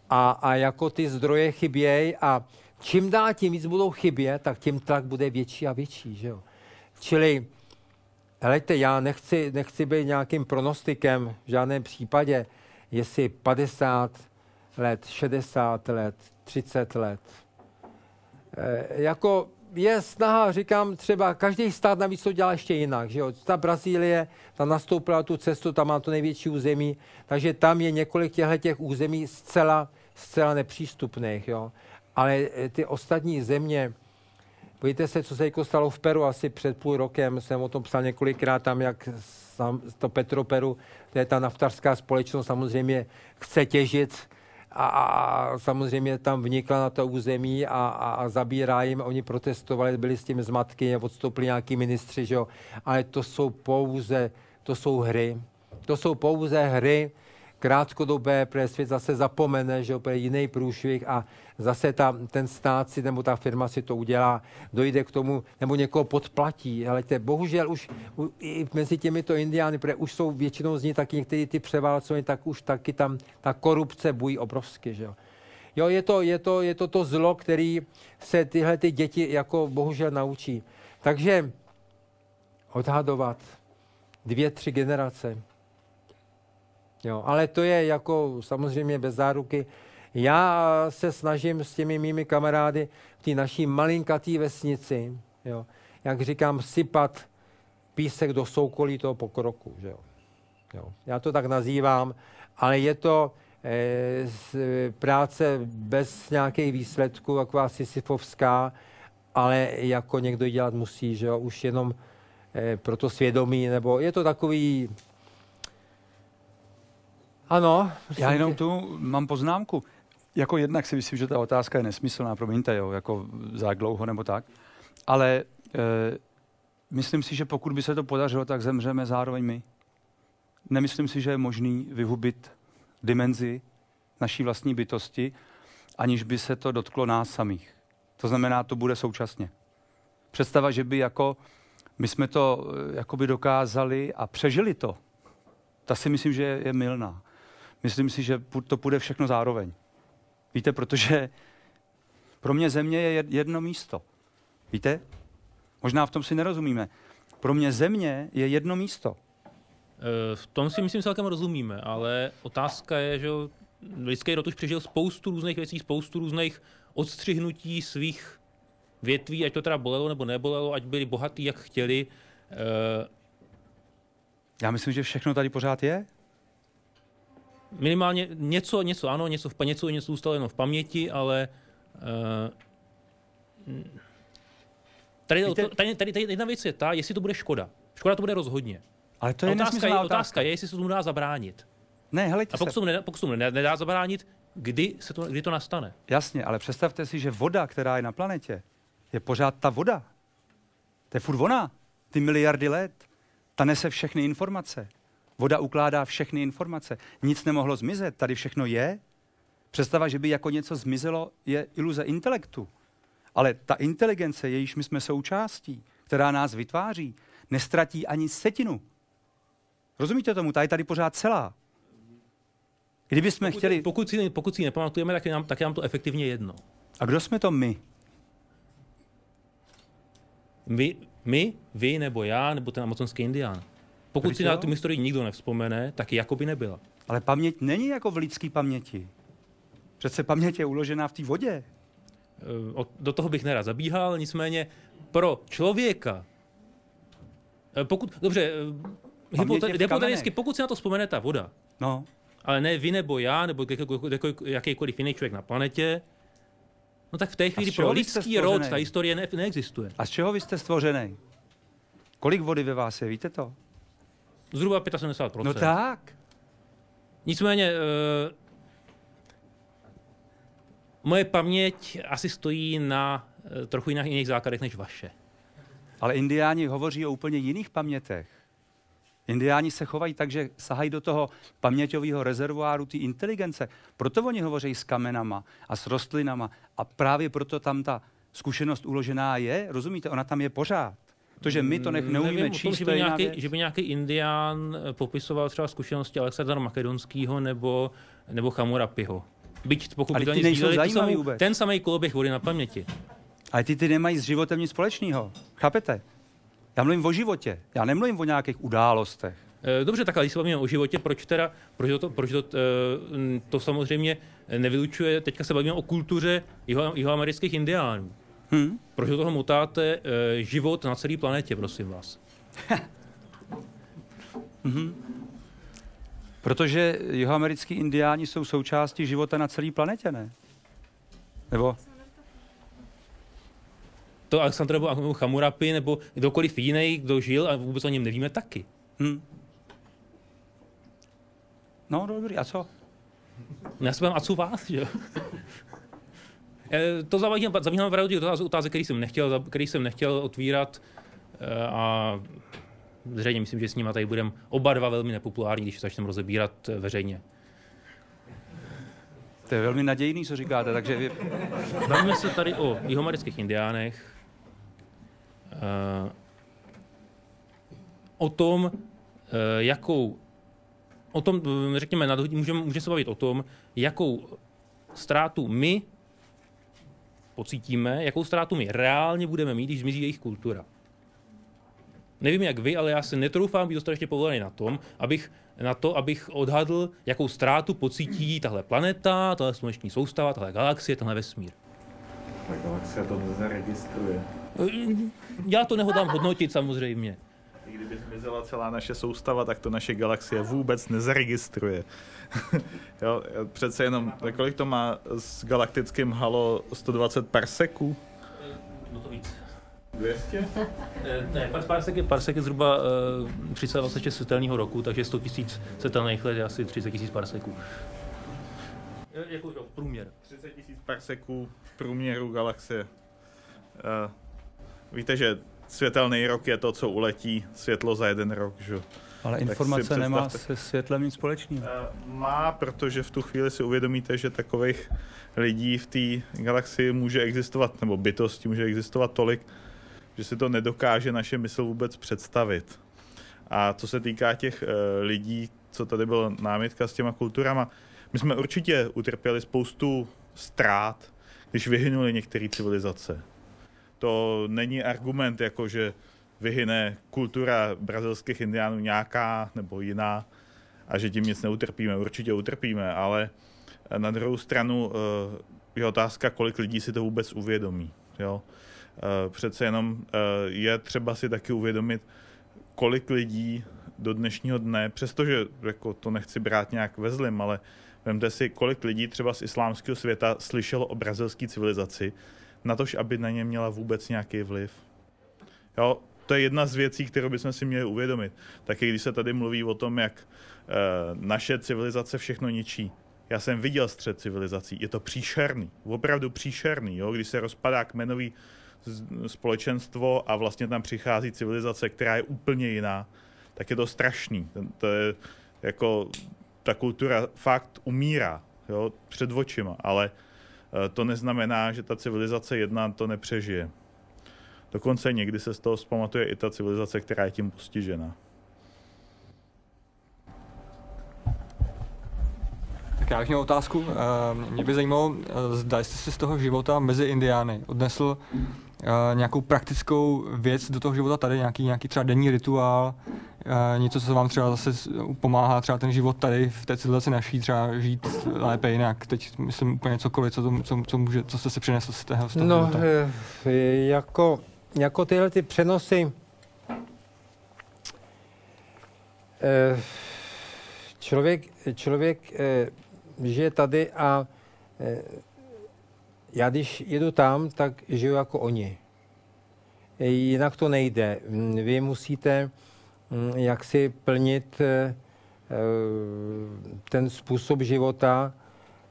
Speaker 2: A, a jako ty zdroje chybějí a čím dál tím víc budou chybět, tak tím tlak bude větší a větší, že jo. Čili, helejte, já nechci, nechci být nějakým pronostikem v žádném případě, jestli 50 let, 60 let, 30 let. E, jako je snaha, říkám, třeba každý stát navíc to dělá ještě jinak. Že jo? Ta Brazílie, ta nastoupila tu cestu, tam má to největší území, takže tam je několik těchto těch území zcela, zcela nepřístupných. Jo? Ale eh, ty ostatní země, Podívejte se, co se jako stalo v Peru asi před půl rokem, jsem o tom psal několikrát tam, jak to Petroperu, to je ta naftařská společnost, samozřejmě chce těžit a, a samozřejmě tam vnikla na to území a, a, a zabírá jim. Oni protestovali, byli s tím zmatky, odstoupili nějaký ministři, že jo? ale to jsou pouze, to jsou hry. To jsou pouze hry, krátkodobé, protože svět zase zapomene, že je jiný průšvih a zase ta, ten stát si nebo ta firma si to udělá, dojde k tomu, nebo někoho podplatí. Ale te, bohužel už u, i mezi těmito indiány, protože už jsou většinou z nich taky některý ty převálcování, tak už taky tam ta korupce bují obrovsky. Že jo. Jo, je to, je, to, je to to zlo, který se tyhle ty děti jako bohužel naučí. Takže odhadovat dvě, tři generace, Jo, ale to je jako samozřejmě bez záruky. Já se snažím s těmi mými kamarády v té naší malinkatý vesnici, jo, jak říkám, sypat písek do soukolí toho pokroku. Že jo. Jo. Já to tak nazývám, ale je to e, z, práce bez nějakých výsledků, taková sisyfovská, ale jako někdo dělat musí, že jo, už jenom e, pro to svědomí, nebo je to takový ano.
Speaker 3: Já jenom tu mám poznámku. Jako jednak si myslím, že ta otázka je nesmyslná, promiňte, jo, jako za dlouho nebo tak. Ale e, myslím si, že pokud by se to podařilo, tak zemřeme zároveň my. Nemyslím si, že je možný vyhubit dimenzi naší vlastní bytosti, aniž by se to dotklo nás samých. To znamená, to bude současně. Představa, že by jako my jsme to e, jakoby dokázali a přežili to, ta si myslím, že je, je milná myslím si, že to půjde všechno zároveň. Víte, protože pro mě země je jedno místo. Víte? Možná v tom si nerozumíme. Pro mě země je jedno místo.
Speaker 6: E, v tom si myslím celkem rozumíme, ale otázka je, že lidský rod už přežil spoustu různých věcí, spoustu různých odstřihnutí svých větví, ať to teda bolelo nebo nebolelo, ať byli bohatí, jak chtěli. Eh,
Speaker 3: Já myslím, že všechno tady pořád je.
Speaker 6: Minimálně něco, něco ano, něco, v, něco, něco zůstalo jenom v paměti, ale uh, tady,
Speaker 3: Víte-
Speaker 6: tady, tady, tady jedna věc je ta, jestli to bude škoda. Škoda to bude rozhodně.
Speaker 3: Ale to je
Speaker 6: otázka, je,
Speaker 3: nesmyslná
Speaker 6: otázka je, jestli se tomu dá zabránit.
Speaker 3: Ne, helejte
Speaker 6: A pokud
Speaker 3: se.
Speaker 6: tomu nedá, pokud tomu nedá, nedá zabránit, kdy, se to, kdy to nastane?
Speaker 3: Jasně, ale představte si, že voda, která je na planetě, je pořád ta voda. To je furt ona. Ty miliardy let. Ta nese všechny informace. Voda ukládá všechny informace. Nic nemohlo zmizet. Tady všechno je. Představa, že by jako něco zmizelo, je iluze intelektu. Ale ta inteligence, jejíž my jsme součástí, která nás vytváří, nestratí ani setinu. Rozumíte tomu? Ta je tady pořád celá. Kdybychom
Speaker 6: Pokud,
Speaker 3: chtěli...
Speaker 6: pokud, si, pokud si nepamatujeme, tak je, nám, tak je nám to efektivně jedno.
Speaker 3: A kdo jsme to my?
Speaker 6: My, my, vy nebo já, nebo ten amazonský indián. Pokud si na tu historii nikdo nevzpomene, tak jako by nebyla.
Speaker 3: Ale paměť není jako v lidské paměti. Přece paměť je uložená v té vodě.
Speaker 6: Eh, Do toho bych nerad zabíhal, nicméně pro člověka, eh, pokud, dobře, eh, hypoteticky, pokud si na to vzpomene ta voda,
Speaker 3: No,
Speaker 6: ale ne vy nebo já, nebo jakýkoliv- jaký- jakýkoliv jiný člověk na planetě, no tak v té chvíli pro lidský rod ta historie ne, neexistuje.
Speaker 3: a z čeho vy jste stvořený? Kolik vody ve vás je, víte to?
Speaker 6: Zhruba 75%.
Speaker 3: No tak.
Speaker 6: Nicméně, uh, moje paměť asi stojí na uh, trochu jiných, jiných základech než vaše.
Speaker 3: Ale indiáni hovoří o úplně jiných pamětech. Indiáni se chovají tak, že sahají do toho paměťového rezervoáru té inteligence. Proto oni hovoří s kamenama a s rostlinama. A právě proto tam ta zkušenost uložená je. Rozumíte? Ona tam je pořád. To, že my to nech neumíme
Speaker 6: Nevím o tom,
Speaker 3: číst,
Speaker 6: že by, nějaký,
Speaker 3: věc.
Speaker 6: že by nějaký indián eh, popisoval třeba zkušenosti Alexandra Makedonského nebo, nebo Chamurapiho. Byť pokud
Speaker 3: Ale
Speaker 6: by to sdíleli samou-
Speaker 3: vůbec.
Speaker 6: ten samý koloběh vody na paměti.
Speaker 3: Ale ty ty nemají s životem nic společného. Chápete? Já mluvím o životě. Já nemluvím o nějakých událostech.
Speaker 6: Eh, Dobře, tak ale když se bavíme o životě, proč teda, proč to, proč to, eh, mm, to samozřejmě nevylučuje, teďka se bavíme o kultuře jeho, jihoamerických indiánů.
Speaker 3: Hm?
Speaker 6: Proč do toho motáte eh, život na celé planetě, prosím vás? [laughs]
Speaker 3: Protože jihoamerický indiáni jsou součástí života na celé planetě, ne? Nebo
Speaker 6: To Alexandr nebo Chamurapi nebo kdokoliv jiný, kdo žil a vůbec o něm nevíme taky.
Speaker 3: Hm. No, dobrý, a co?
Speaker 6: Já se a co vás, že? [laughs] Eh, To zavádím, zavádím těch otázek, otázek, který jsem nechtěl, který jsem nechtěl otvírat eh, a zřejmě myslím, že s nimi tady budeme oba dva velmi nepopulární, když začneme rozebírat eh, veřejně.
Speaker 3: To je velmi nadějný, co říkáte, takže vy...
Speaker 6: Bavíme se tady o jihoamerických indiánech, o tom, jakou, o tom, řekněme, nadhodí- můžeme, můžeme se bavit o tom, jakou ztrátu my pocítíme, jakou ztrátu my reálně budeme mít, když zmizí jejich kultura. Nevím, jak vy, ale já se netroufám být dostatečně povolaný na tom, abych na to, abych odhadl, jakou ztrátu pocítí tahle planeta, tahle sluneční soustava, tahle galaxie, tenhle vesmír.
Speaker 7: Ta galaxie to nezaregistruje.
Speaker 6: Já to nehodlám hodnotit samozřejmě.
Speaker 7: I kdyby zmizela celá naše soustava, tak to naše galaxie vůbec nezaregistruje. [laughs] jo, přece jenom, kolik to má s galaktickým halo 120 parseků?
Speaker 6: No to víc.
Speaker 7: 200?
Speaker 6: Ne, parsek je, parsek je zhruba uh, 326 světelného roku, takže 100 tisíc světelných let je asi 30 tisíc parseků. Je- Jako průměr.
Speaker 7: 30 tisíc parseků v průměru galaxie. Uh, víte, že světelný rok je to, co uletí světlo za jeden rok, že?
Speaker 3: Ale
Speaker 7: si
Speaker 3: informace nemá se světlem nic společného.
Speaker 7: Eh, Má, protože v tu chvíli si uvědomíte, že takových lidí v té galaxii může existovat, nebo bytosti může existovat tolik, že si to nedokáže naše mysl vůbec představit. A co se týká těch eh, lidí, co tady byla námitka s těma kulturama, my jsme určitě utrpěli spoustu ztrát, když vyhynuly některé civilizace. To není argument, jako že vyhyne kultura brazilských indiánů nějaká nebo jiná a že tím nic neutrpíme. Určitě utrpíme, ale na druhou stranu eh, je otázka, kolik lidí si to vůbec uvědomí. Jo? Eh, přece jenom eh, je třeba si taky uvědomit, kolik lidí do dnešního dne, přestože jako to nechci brát nějak ve zlim, ale vemte si, kolik lidí třeba z islámského světa slyšelo o brazilské civilizaci, na tož, aby na ně měla vůbec nějaký vliv. Jo, to je jedna z věcí, kterou bychom si měli uvědomit. Taky když se tady mluví o tom, jak e, naše civilizace všechno ničí. Já jsem viděl střed civilizací, je to příšerný, opravdu příšerný, jo? když se rozpadá kmenový společenstvo a vlastně tam přichází civilizace, která je úplně jiná, tak je to strašný. To je jako ta kultura fakt umírá jo, před očima, ale to neznamená, že ta civilizace jedna to nepřežije. Dokonce někdy se z toho zpamatuje i ta civilizace, která je tím postižena.
Speaker 8: Tak já bych měl otázku. Eh, mě by zajímalo, eh, zda jste si z toho života mezi Indiány odnesl nějakou praktickou věc do toho života tady, nějaký, nějaký třeba denní rituál, něco, co vám třeba zase pomáhá třeba ten život tady v té civilizaci naší třeba žít lépe jinak. Teď myslím úplně cokoliv, co, to, co, co, může, co jste si přinesl z toho, z toho
Speaker 2: No,
Speaker 8: života.
Speaker 2: e, jako, jako tyhle ty přenosy člověk, člověk žije tady a já když jedu tam, tak žiju jako oni. Jinak to nejde. Vy musíte mm, jak si plnit eh, ten způsob života,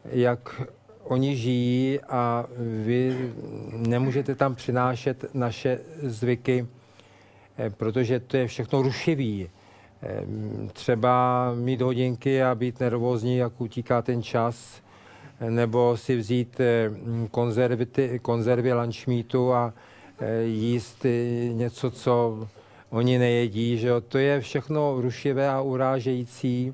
Speaker 2: jak oni žijí a vy nemůžete tam přinášet naše zvyky, eh, protože to je všechno rušivý. Eh, třeba mít hodinky a být nervózní, jak utíká ten čas, nebo si vzít eh, konzervy, konzervy lunchmeatu a eh, jíst něco, co oni nejedí, že jo? to je všechno rušivé a urážející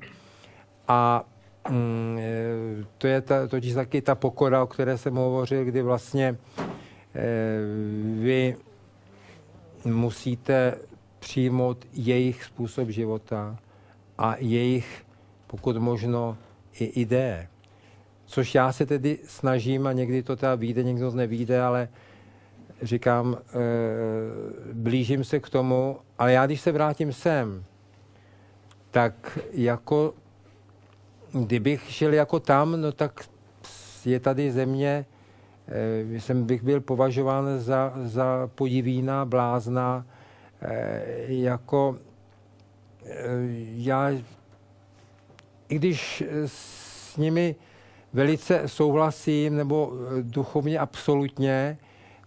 Speaker 2: a mm, eh, to je ta, totiž taky ta pokora, o které jsem hovořil, kdy vlastně vy musíte přijmout jejich způsob života a jejich, pokud možno, i ideje. Což já se tedy snažím a někdy to teda vyjde, někdy to nevíde, ale říkám, e, blížím se k tomu, ale já když se vrátím sem, tak jako kdybych šel jako tam, no tak je tady země, e, jsem bych byl považován za, za podivína, blázna, e, jako e, já, i když s nimi velice souhlasím, nebo eh, duchovně absolutně,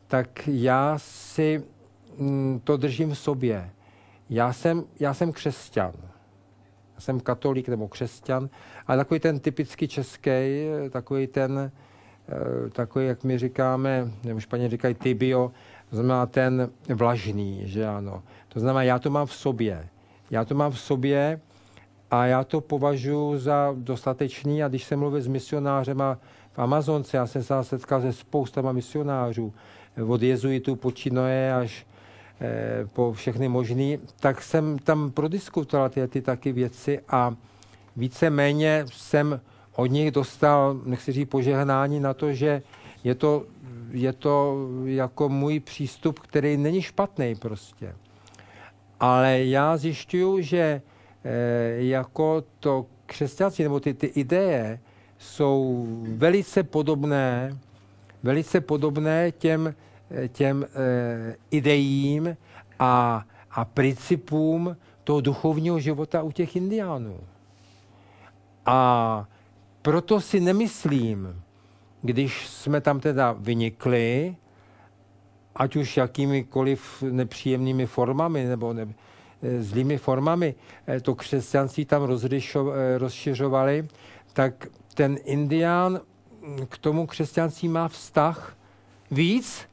Speaker 2: tak já si mm, to držím v sobě. Já jsem, já jsem křesťan. Já jsem katolík nebo křesťan, ale takový ten typicky český, takový ten, eh, takový, jak my říkáme, nebo špatně říkají tibio, to znamená ten vlažný, že ano. To znamená, já to mám v sobě. Já to mám v sobě a já to považuji za dostatečný a když jsem mluvil s misionářema v Amazonce, já jsem se setkal se spoustama misionářů, od jezuitů počínaje až eh, po všechny možný, tak jsem tam prodiskutoval ty, ty taky věci a víceméně jsem od nich dostal, nechci říct požehnání na to, že je to, je to jako můj přístup, který není špatný prostě. Ale já zjišťuju, že jako to křesťanství nebo ty, ty ideje jsou velice podobné, velice podobné těm, eh, těm e, idejím a, a principům toho duchovního života u těch indiánů. A proto si nemyslím, když jsme tam teda vynikli, ať už jakýmikoliv nepříjemnými formami nebo ne, Eh, zlými formami eh, to křesťanství tam eh, rozšiřovali, tak ten indián hm, k tomu křesťanství má vztah víc,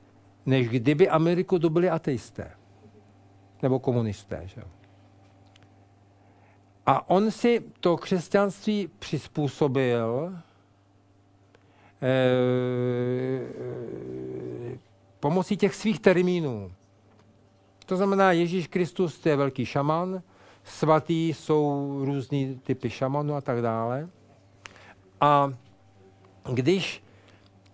Speaker 2: než kdyby Ameriku dobili ateisté nebo komunisté. Že? A on si to křesťanství přizpůsobil eh, pomocí těch svých termínů. To znamená, Ježíš Kristus to je velký šaman, svatý jsou různý typy šamanů a tak dále. A když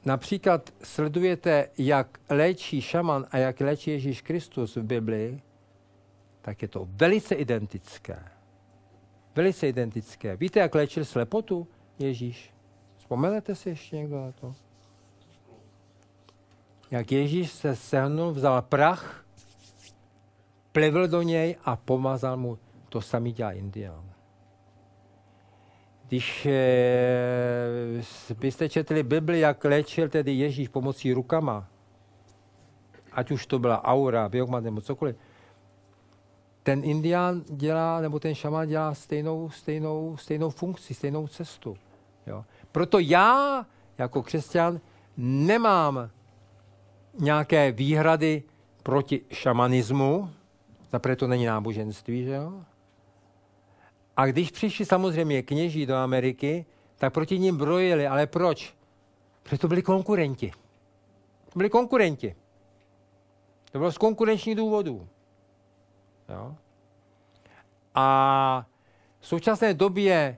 Speaker 2: například sledujete, jak léčí šaman a jak léčí Ježíš Kristus v Biblii, tak je to velice identické. Velice identické. Víte, jak léčil slepotu Ježíš? Vzpomenete si ještě někdo na to? Jak Ježíš se sehnul, vzal prach, plivl do něj a pomazal mu. To samý dělá Indián. Když e, byste četli Bibli, jak léčil tedy Ježíš pomocí rukama, ať už to byla aura, biogmat nebo cokoliv, ten indián dělá, nebo ten šamán dělá stejnou, stejnou, stejnou funkci, stejnou cestu. Jo. Proto já jako křesťan nemám nějaké výhrady proti šamanismu, zaprvé to není náboženství, že jo? A když přišli samozřejmě kněží do Ameriky, tak proti ním brojili. Ale proč? Protože to byli konkurenti. To byli konkurenti. To bylo z konkurenčních důvodů. Jo? A v současné době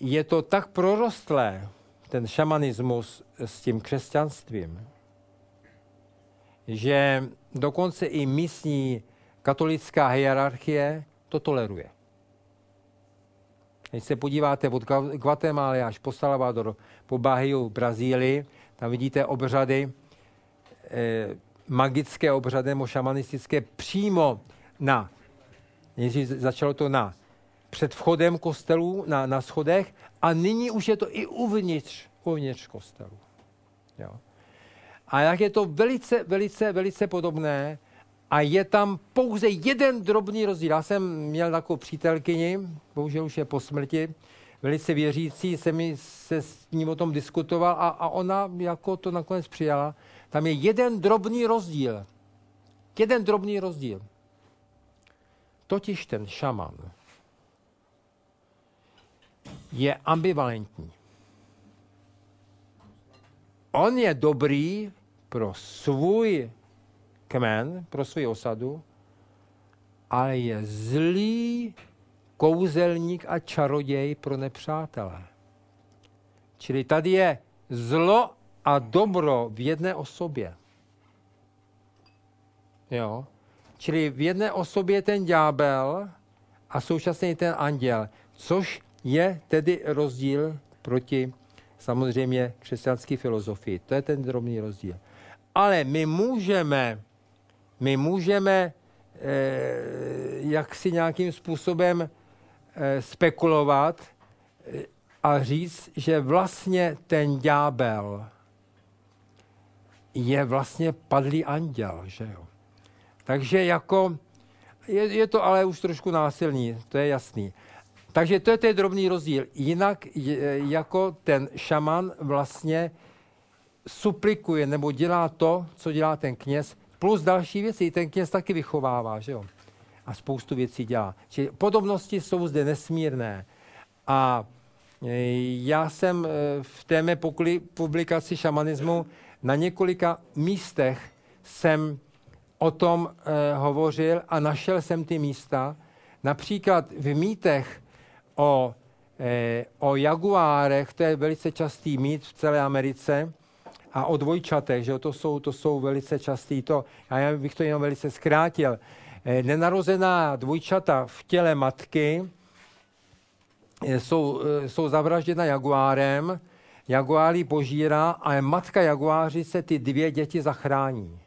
Speaker 2: je to tak prorostlé, ten šamanismus s tím křesťanstvím, že dokonce i místní katolická hierarchie to toleruje. Když se podíváte od Guatemaly až po Salvador, po Bahiu, Brazílii, tam vidíte obřady, eh, magické obřady nebo šamanistické přímo na, začalo to na před vchodem kostelů, na, na schodech a nyní už je to i uvnitř, uvnitř kostelů. Jo. A jak je to velice, velice, velice podobné a je tam pouze jeden drobný rozdíl. Já jsem měl takovou přítelkyni, bohužel už je po smrti, velice věřící, se mi se s ním o tom diskutoval a, a ona jako to nakonec přijala. Tam je jeden drobný rozdíl. Jeden drobný rozdíl. Totiž ten šaman je ambivalentní. On je dobrý pro svůj kmen, pro svou osadu, ale je zlý kouzelník a čaroděj pro nepřátele. Čili tady je zlo a dobro v jedné osobě. Jo? Čili v jedné osobě ten ďábel a současně ten anděl, což je tedy rozdíl proti samozřejmě křesťanské filozofii. To je ten drobný rozdíl. Ale my můžeme my můžeme eh, jak si nějakým způsobem eh, spekulovat eh, a říct, že vlastně ten ďábel je vlastně padlý anděl, že jo. Takže jako, je, je to ale už trošku násilný, to je jasný. Takže to je ten drobný rozdíl. Jinak je, jako ten šaman vlastně suplikuje nebo dělá to, co dělá ten kněz, Plus další věci, ten kněz taky vychovává, že jo? A spoustu věcí dělá. Čili podobnosti jsou zde nesmírné. A e, já jsem e, v té mé publikaci šamanismu na několika místech jsem o tom eh, hovořil a našel jsem ty místa. Například v mýtech o, o jaguárech, to je velice častý mýt v celé Americe, a o dvojčatech, že to jsou, to jsou velice častý to. A já bych to jenom velice zkrátil. Eh, nenarozená dvojčata v těle matky eh, jsou, eh, jsou zavražděna jaguárem, jaguári požírá a matka jaguáři se ty dvě děti zachrání.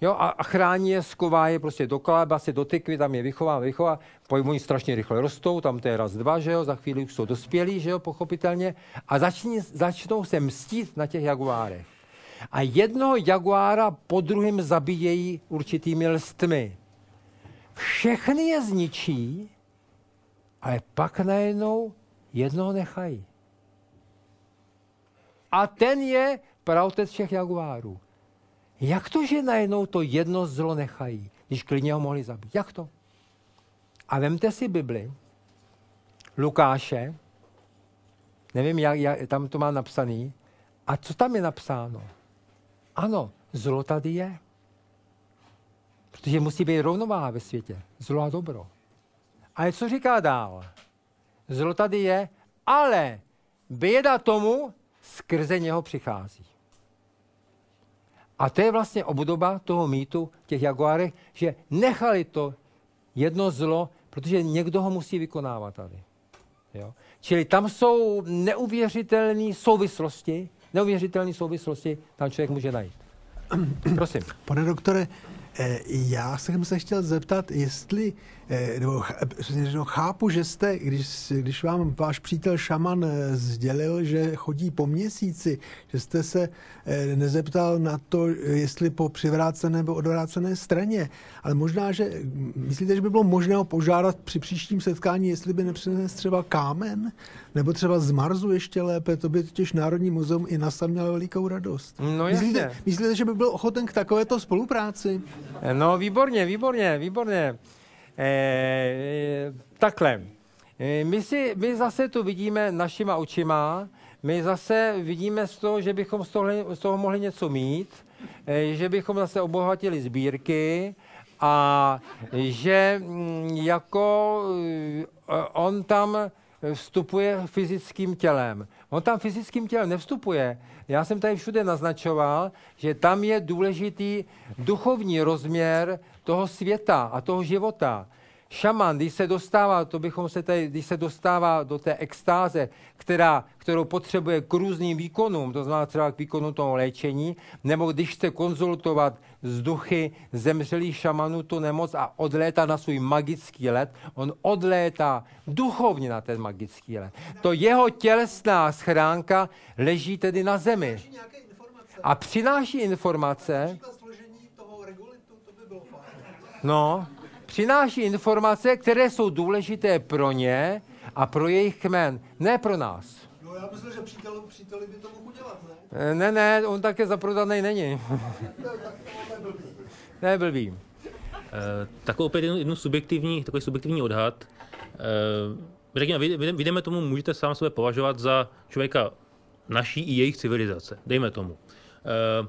Speaker 2: Jo, a, a chrání je, sková je prostě do kaleba, se do tykvy, tam je vychová, vychová, oni strašně rychle rostou, tam to je raz, dva, že jo, za chvíli už jsou dospělí, že jo, pochopitelně, a zační, začnou se mstít na těch jaguárech. A jednoho jaguára po druhém zabíjejí určitými lstmi. Všechny je zničí, ale pak najednou jednoho nechají. A ten je pravotec všech jaguárů. Jak to, že najednou to jedno zlo nechají, když klidně ho mohli zabít? Jak to? A vemte si Bibli, Lukáše, nevím, jak, jak tam to má napsaný, a co tam je napsáno? Ano, zlo tady je. Protože musí být rovnováha ve světě. Zlo a dobro. Ale co říká dál? Zlo tady je, ale běda tomu, skrze něho přichází. A to je vlastně obdoba toho mýtu těch jaguárech, že nechali to jedno zlo, protože někdo ho musí vykonávat tady. Jo? Čili tam jsou neuvěřitelné souvislosti, neuvěřitelné souvislosti tam člověk může najít. Prosím.
Speaker 9: Pane doktore, eh, já jsem se chtěl zeptat, jestli, nebo ch- no, chápu, že jste, když, když vám váš přítel šaman eh, sdělil, že chodí po měsíci, že jste se nezeptal na to, jestli po přivrácené nebo odvrácené straně, ale možná, že myslíte, že by bylo možné ho požádat při příštím setkání, jestli by nepřinesl třeba kámen, nebo třeba z Marsu ještě lépe, to by totiž Národní muzeum i na sam mělo velikou radost.
Speaker 2: No jasně.
Speaker 9: myslíte, myslíte, že by byl ochoten k takovéto spolupráci?
Speaker 2: No výborně, výborně, výborně. E, takhle. E, my, si, my zase tu vidíme našima očima, my zase vidíme z toho, že bychom z toho, z toho mohli něco mít, e, že bychom zase obohatili sbírky a že mm, jako on tam vstupuje fyzickým tělem. On tam fyzickým tělem nevstupuje. Já jsem tady všude naznačoval, že tam je důležitý duchovní rozměr toho světa a toho života. Šaman, když se dostává, to bychom se tady, když se dostává do té extáze, která, kterou potřebuje k různým výkonům, to znamená třeba k výkonu toho léčení, nebo když chce konzultovat z duchy zemřelých šamanů tu nemoc a odlétá na svůj magický let, on odlétá duchovně na ten magický let. To jeho tělesná schránka leží tedy na zemi. A přináší informace, No, přináší informace, které jsou důležité pro ně a pro jejich kmen, ne pro nás.
Speaker 9: No já myslím, že přítel, příteli by to mohl udělat, ne?
Speaker 2: Eh, Ne, ne, on také zaprodaný není. [laughs] ne, blbý.
Speaker 6: Eh, takovou opět jednu, jednu subjektivní, takový subjektivní odhad. Eh, řekněme, vy, vy, vy jdeme tomu, můžete sám sebe považovat za člověka naší i jejich civilizace. Dejme tomu. Eh,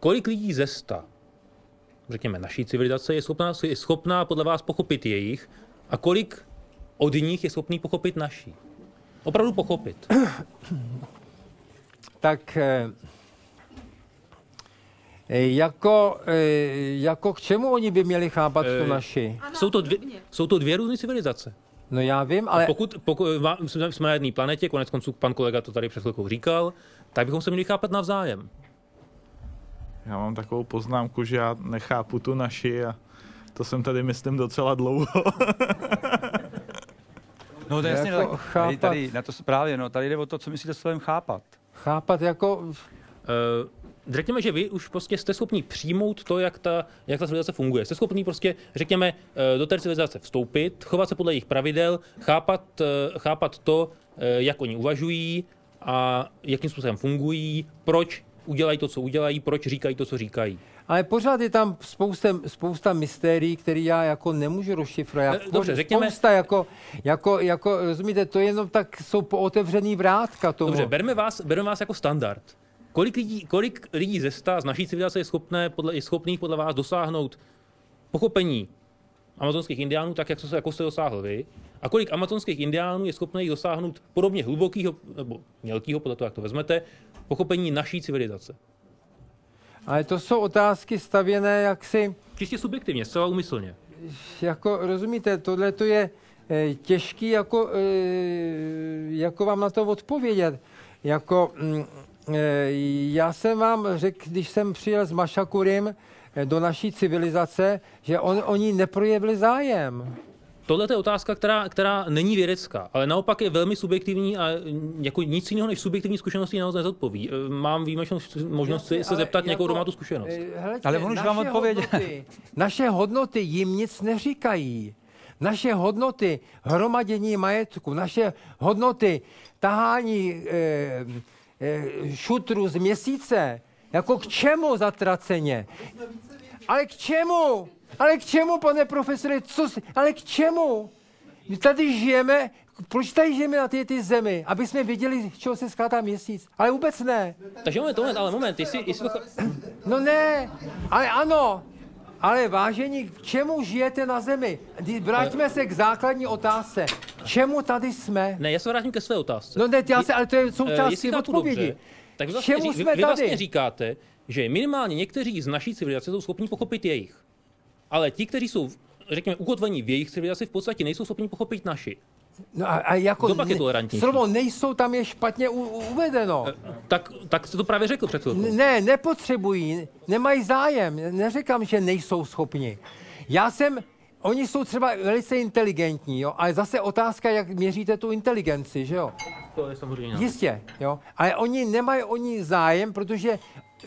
Speaker 6: kolik lidí ze sta, řekněme, naší civilizace je schopná, je schopná podle vás pochopit jejich a kolik od nich je schopný pochopit naší? Opravdu pochopit. [clears throat]
Speaker 2: Tak eh, eh, jako, eh, jako k čemu oni by měli chápat tu
Speaker 6: Eh,
Speaker 2: naši?
Speaker 6: Jsou to dvě, jsou to dvě různé civilizace.
Speaker 2: No já vím,
Speaker 6: Ale
Speaker 2: ale
Speaker 6: pokud, pokud jsme na jedné planetě, konec konců pan kolega to tady před chvilkou říkal, tak bychom se měli chápat navzájem.
Speaker 7: Já mám takovou poznámku, že já nechápu tu naši a to jsem tady myslím docela dlouho. [laughs]
Speaker 3: No to je jasně,
Speaker 2: Jako
Speaker 3: no, tak tady,
Speaker 2: chápat.
Speaker 3: tady, na to právě, no, tady jde o to, co myslíte slovem chápat.
Speaker 2: chápat jako...
Speaker 6: Uh, řekněme, že vy už prostě jste schopni přijmout to, jak ta, jak ta civilizace funguje. Jste schopni prostě, řekněme, eh, do té civilizace vstoupit, chovat se podle jejich pravidel, chápat, eh, chápat to, eh, jak oni uvažují a jakým způsobem fungují, proč udělají to, co udělají, proč říkají to, co říkají.
Speaker 2: Ale pořád je tam spousta, spousta mystérií, které já jako nemůžu rozšifrovat.
Speaker 6: Eh, dobře,
Speaker 2: Poř-
Speaker 6: řekněme-
Speaker 2: Spousta jako, jako, jako, rozumíte, to jenom tak jsou pootevřený vrátka tomu.
Speaker 6: Dobře, berme vás, berme vás jako standard. Kolik lidí, kolik lidí ze sta z naší civilizace je, schopné, podle, je schopných podle vás dosáhnout pochopení amazonských indiánů, tak jak, to, jako jste dosáhl vy, a kolik amazonských indiánů je schopných dosáhnout podobně hlubokého, nebo mělkého, podle toho, jak to vezmete, pochopení naší civilizace.
Speaker 2: Ale to jsou otázky stavěné jaksi,
Speaker 6: Čistě subjektivně, zcela úmyslně.
Speaker 2: jako rozumíte, tohle to je eh, těžký jako, eh, jako vám na to odpovědět. Jako, mm, eh, já jsem vám řekl, když jsem přijel s Mašakurem eh, do naší civilizace, že on, oni neprojevili zájem.
Speaker 6: Tohle je otázka, která, která není vědecká, ale naopak je velmi subjektivní a jako nic jiného než subjektivní zkušenosti nás nezodpoví. Eh, Mám výjimečnou možnost si se zeptat někoho, kdo
Speaker 2: jako,
Speaker 6: má tu zkušenost.
Speaker 2: eh, Heleďte,
Speaker 3: Ale on už vám odpověděl.
Speaker 2: Hodnoty, [laughs] naše hodnoty jim nic neříkají. Naše hodnoty hromadění majetku, naše hodnoty tahání eh, eh, šutru z měsíce, jako k čemu zatraceně? Ale k čemu? Ale k čemu, pane profesore? Co, si- ale k čemu? My tady žijeme, proč tady žijeme na té ty zemi? Aby jsme věděli, z čeho se skládá měsíc. Ale vůbec ne.
Speaker 6: Takže moment, moment, ale moment, jestli to, ch-
Speaker 2: No ne, ale ano. Ale vážení, k čemu žijete na zemi? Vraťme se k základní otázce. K čemu tady jsme?
Speaker 6: Ne, já se vrátím ke své otázce.
Speaker 2: No ne, já se, ale to je
Speaker 6: Eh,
Speaker 2: součástí
Speaker 6: jestli chápu
Speaker 2: odpovědi.
Speaker 6: dobře, tak vy
Speaker 2: K
Speaker 6: vlastně,
Speaker 2: čemu
Speaker 6: vy,
Speaker 2: jsme
Speaker 6: vy vlastně
Speaker 2: tady?
Speaker 6: říkáte, že minimálně někteří z naší civilizace jsou schopni pochopit jejich. Ale ti, kteří jsou, řekněme, ukotvení v jejich civilizaci, v podstatě nejsou schopni pochopit naši.
Speaker 2: No a, a jako
Speaker 6: Kdo pak je tolerantnější?
Speaker 2: Slovo nejsou tam je špatně u, uvedeno.
Speaker 6: Tak, tak jste to právě řekl před chvilkou.
Speaker 2: Ne, nepotřebují, nemají zájem. Neříkám, že nejsou schopni. Já jsem, oni jsou třeba velice inteligentní, jo, ale zase otázka, jak měříte tu inteligenci, že jo?
Speaker 6: To je samozřejmě
Speaker 2: Jistě, jo. Ale oni nemají oni zájem, protože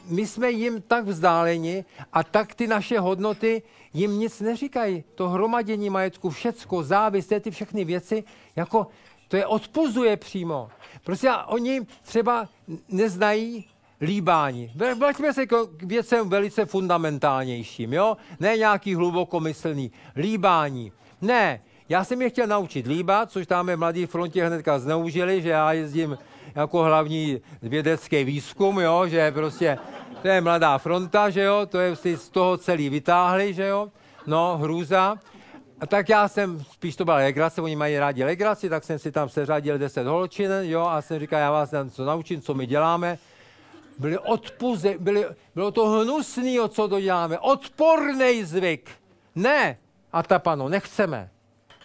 Speaker 2: my jsme jim tak vzdáleni a tak ty naše hodnoty jim nic neříkají. To hromadění majetku, všecko, závist, ty všechny věci, jako to je odpuzuje přímo. Prostě oni třeba neznají líbání. Vr- Vraťme se k věcem velice fundamentálnějším, jo? Ne nějaký hlubokomyslný. Líbání. Ne, já jsem je chtěl naučit líbat, což tam v Mladé frontě hnedka zneužili, že já jezdím jako hlavní vědecký výzkum, jo? že prostě to je Mladá fronta, že jo? to je si z toho celý vytáhli, že jo? no, hrůza. A tak já jsem, spíš to byla legrace, oni mají rádi legraci, tak jsem si tam seřadil 10 holčin, jo, a jsem říkal, já vás něco naučím, co my děláme. Byli odpuze, byli, bylo to hnusný, co to děláme, odporný zvyk. Ne, a ta pano, nechceme.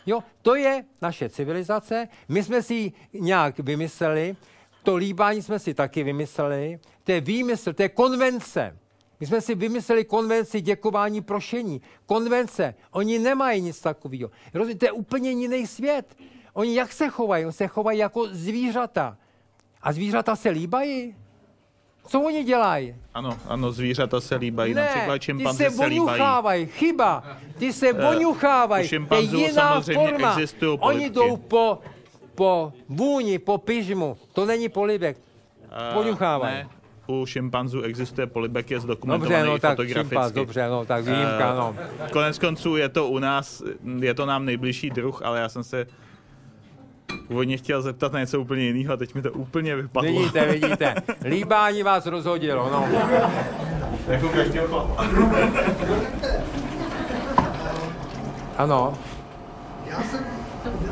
Speaker 2: Jo, to je naše civilizace, my jsme si ji nějak vymysleli, to líbání jsme si taky vymysleli, to je výmysl, to je konvence. My jsme si vymysleli konvenci děkování prošení. Konvence, oni nemají nic takového. Rozumíte, to je úplně jiný svět. Oni jak se chovají? Oni se chovají jako zvířata. A zvířata se líbají? Co oni dělají?
Speaker 7: Ano, ano, zvířata se líbají, například
Speaker 2: ty se
Speaker 7: se líbají.
Speaker 2: voňuchávají, chyba. Ty se voňuchávají,
Speaker 7: u
Speaker 2: to je jiná forma. Oni jdou po, po vůni, po pyžmu. To není polibek. Poňuchávají.
Speaker 7: ne, u šimpanzů existuje polibek, je
Speaker 2: Dobře,
Speaker 7: zdokumentovaný
Speaker 2: no tak
Speaker 7: fotograficky.
Speaker 2: šimpanz, dobře, no tak výjimka,
Speaker 7: Eh,
Speaker 2: no.
Speaker 7: Konec konců je to u nás, je to nám nejbližší druh, ale já jsem se původně chtěl zeptat na něco úplně jiného a teď mi to úplně vypadlo.
Speaker 2: Vidíte, vidíte. Líbání vás rozhodilo, no.
Speaker 7: jako každého chlapa.
Speaker 2: Ano.
Speaker 9: Já jsem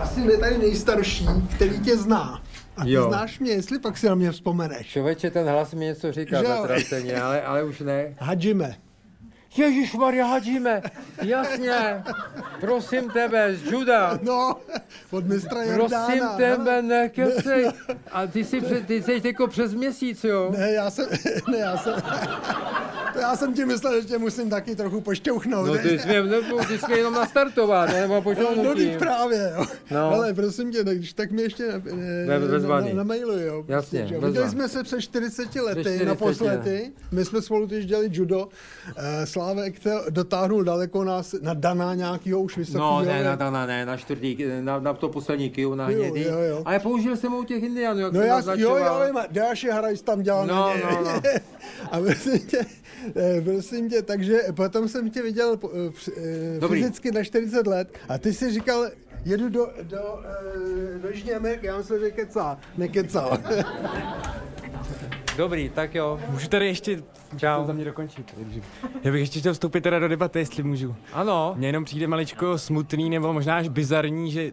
Speaker 9: asi ne tady nejstarší, který tě zná. A ty
Speaker 2: Jo.
Speaker 9: znáš mě, jestli pak si na mě vzpomeneš.
Speaker 2: Člověče, ten hlas mi něco říká zatraceně, ale, ale už ne.
Speaker 9: Hadžime.
Speaker 2: Ježíš Maria, hadíme. Jasně. Prosím tebe, z juda.
Speaker 9: No, od mistra Jordána.
Speaker 2: Prosím tebe, nekecej. A ty jsi, pře- ty jsi jako přes měsíc, jo?
Speaker 9: Ne, já jsem, ne, já jsem, to já jsem ti myslel, že tě musím taky trochu pošťouchnout.
Speaker 2: No ty jsi, mě, nebo, ty jsi mě jenom nastartovat, nebo
Speaker 9: No, no teď právě, jo.
Speaker 2: No.
Speaker 9: No. Ale prosím tě, tak, když tak mi ještě na,
Speaker 2: Ve-
Speaker 9: na,
Speaker 2: vezvaný.
Speaker 9: na, na mailu, jo.
Speaker 2: Jasně,
Speaker 9: Prostě, jo.
Speaker 2: vezva.
Speaker 9: Viděli jsme se před 40 lety
Speaker 2: 40
Speaker 9: naposledy. My jsme spolu teď dělali judo. Eh, Slávek to dotáhnul daleko nás na Dana nějakýho už vysokého.
Speaker 2: No, ne, na, na, na, ne, na čtvrtý, na, na to poslední kiju, na
Speaker 9: Jo,
Speaker 2: hnědý.
Speaker 9: jo, jo.
Speaker 2: Ale použil jsem u těch indianů, jak
Speaker 9: No
Speaker 2: jsem
Speaker 9: já, jo,
Speaker 2: naznačoval.
Speaker 9: jo, Dáš Harajs tam dělal
Speaker 2: No,
Speaker 9: na ně.
Speaker 2: no, no. [laughs]
Speaker 9: A prosím tě, eh, prosím tě, takže potom jsem tě viděl při- eh,
Speaker 2: Dobrý.
Speaker 9: fyzicky na 40 let a ty jsi říkal, jedu do, do, eh, do Jižní Ameriky, já myslím, že kecá, nekecá. [laughs]
Speaker 2: Dobrý, tak jo.
Speaker 10: Můžu tady ještě
Speaker 2: Čau.
Speaker 10: to za mě dokončit. Já bych ještě chtěl vstoupit teda do debaty, jestli můžu.
Speaker 2: Ano.
Speaker 10: Mně jenom přijde maličko smutný nebo možná až bizarní, že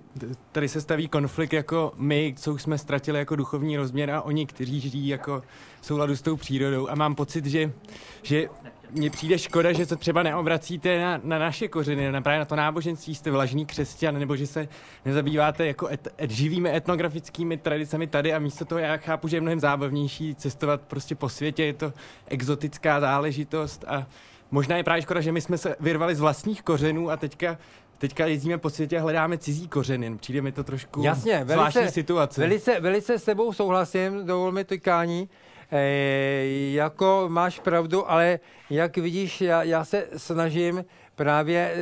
Speaker 10: tady se staví konflikt jako my, co už jsme ztratili jako duchovní rozměr a oni, kteří žijí jako v souladu s tou přírodou. A mám pocit, že, že mně přijde škoda, že se třeba neobracíte na, na naše kořeny, na právě na to náboženství, jste vlažný křesťan, nebo že se nezabýváte jako et, et, živými etnografickými tradicemi tady a místo toho já chápu, že je mnohem zábavnější cestovat prostě po světě, je to exotická záležitost a možná je právě škoda, že my jsme se vyrvali z vlastních kořenů a teďka Teďka jezdíme po světě a hledáme cizí kořeny. Přijde mi to trošku
Speaker 2: Jasně,
Speaker 10: zvláštní
Speaker 2: velice,
Speaker 10: situace.
Speaker 2: Velice, velice s tebou souhlasím, dovol mi tykání. E, jako máš pravdu, ale jak vidíš, já, já se snažím právě e,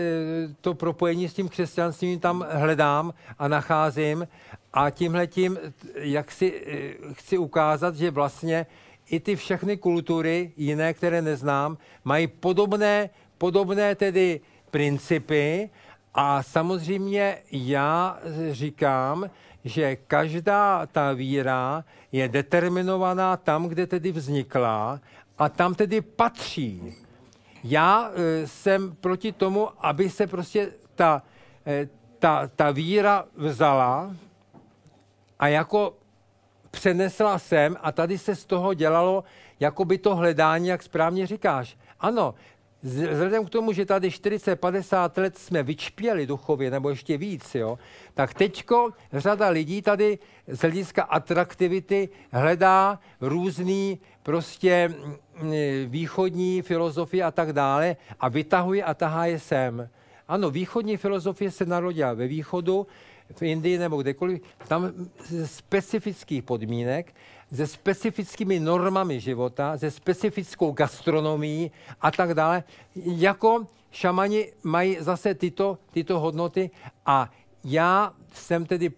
Speaker 2: to propojení s tím křesťanstvím tam hledám a nacházím. A tímhletím, jak si e, chci ukázat, že vlastně i ty všechny kultury jiné, které neznám, mají podobné, podobné tedy principy. A samozřejmě já říkám, že každá ta víra je determinovaná tam, kde tedy vznikla a tam tedy patří. já e, jsem proti tomu, aby se prostě ta, e, ta, ta víra vzala a jako přenesla sem a tady se z toho dělalo jako by to hledání, jak správně říkáš. Ano, vzhledem k tomu, že tady 40-50 let jsme vyčpěli duchově, nebo ještě víc, jo, tak teďko řada lidí tady z hlediska atraktivity hledá různý prostě mm, východní filozofie a tak dále a vytahuje a tahá je sem. Ano, východní filozofie se narodila ve východu, v Indii nebo kdekoliv, tam specifických podmínek, se specifickými normami života, se specifickou gastronomií a tak dále. Jako šamani mají zase tyto, tyto hodnoty a já jsem tedy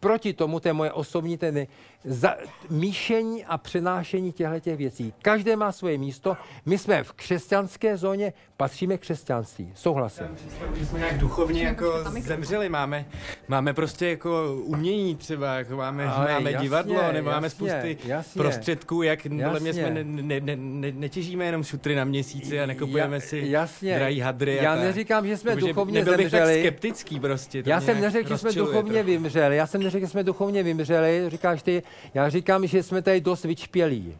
Speaker 2: proti tomu, to je moje osobní tedy za, míšení a přenášení těchto věcí. Každé má svoje místo. My jsme v křesťanské zóně, patříme k křesťanství. Souhlasím.
Speaker 10: Že jsme nějak duchovně jako zemřeli, máme, máme prostě jako umění třeba, jako máme,
Speaker 2: Ale
Speaker 10: máme
Speaker 2: jasně,
Speaker 10: divadlo, nebo máme spousty
Speaker 2: jasně.
Speaker 10: prostředků, jak podle mě jsme ne, ne, ne, ne, netěžíme jenom šutry na měsíci a nekupujeme si
Speaker 2: jasně.
Speaker 10: drahý hadry. a
Speaker 2: Já
Speaker 10: tak.
Speaker 2: neříkám, že jsme duchovně
Speaker 10: nebyl bych tak
Speaker 2: zemřeli.
Speaker 10: skeptický prostě. to
Speaker 2: Já jsem neřekl, že jsme duchovně
Speaker 10: trochu.
Speaker 2: vymřeli. Já jsem neřekl, že jsme duchovně vymřeli, říkáš ty. Já říkám, že jsme tady dost vyčpělí.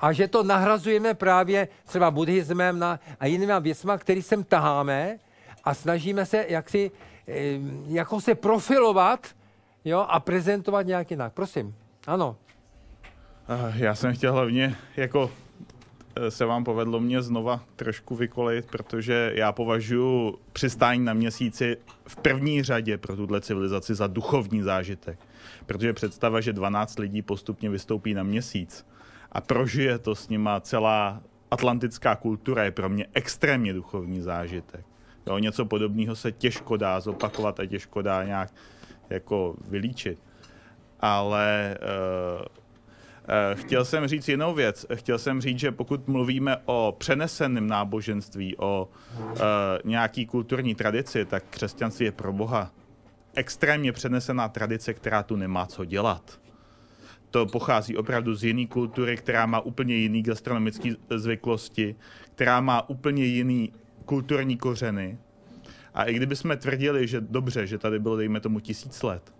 Speaker 2: A že to nahrazujeme právě třeba buddhismem na, a jinými věcma, který sem taháme a snažíme se jaksi, eh, jako se profilovat jo, a prezentovat nějak jinak. Prosím. Ano.
Speaker 7: Eh, Já jsem chtěl hlavně, jako eh, se vám povedlo mě znova trošku vykolit, protože já považuji přistání na měsíci v první řadě pro tuhle civilizaci za duchovní zážitek. Protože představa, že 12 lidí postupně vystoupí na měsíc a prožije to s nima celá atlantická kultura je pro mě extrémně duchovní zážitek. Jo, něco podobného se těžko dá zopakovat a těžko dá nějak jako vylíčit. Ale uh, Eh, Chtěl jsem říct jinou věc. Chtěl jsem říct, že pokud mluvíme o přeneseném náboženství, o uh, nějaký kulturní tradici, tak křesťanství je pro Boha extrémně přenesená tradice, která tu nemá co dělat. To pochází opravdu z jiné kultury, která má úplně jiný gastronomické zvyklosti, která má úplně jiný kulturní kořeny. A i kdyby jsme tvrdili, že dobře, že tady bylo, dejme tomu, tisíc let,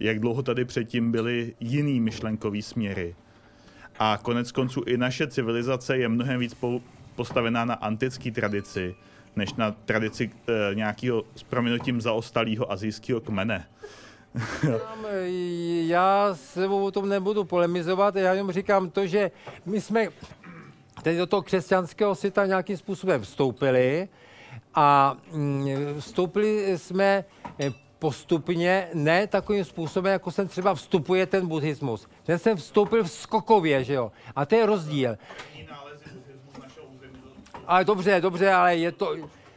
Speaker 7: jak dlouho tady předtím byly jiný myšlenkový směry. A konec konců i naše civilizace je mnohem víc po- postavená na antické tradici, než na tradici e, nějakého s prominutím zaostalého azijského kmene.
Speaker 2: Říkám, Já se o tom nebudu polemizovat, já jenom říkám to, že my jsme teď do toho křesťanského světa nějakým způsobem vstoupili a mm, vstoupili jsme eh, postupně, ne takovým způsobem, jako sem třeba vstupuje ten buddhismus. Ten jsem vstoupil v skokově, že jo? A to je rozdíl. Ale dobře, dobře, ale je to...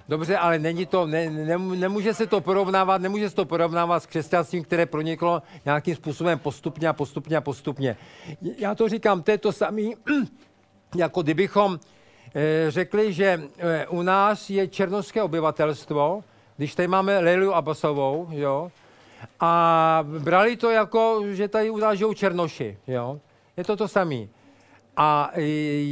Speaker 2: Dobře, ale není to, ne, ne, nemůže se to porovnávat, nemůže se to porovnávat s křesťanstvím, které proniklo nějakým způsobem postupně a postupně a postupně. Já to říkám, to je to samé, [clears throat] jako kdybychom eh, řekli, že eh, u nás je černoské obyvatelstvo, když tady máme Leilu Abbasovou, jo, a brali to jako, že tady u nás žijou černoši, jo. Je to to samé. A e,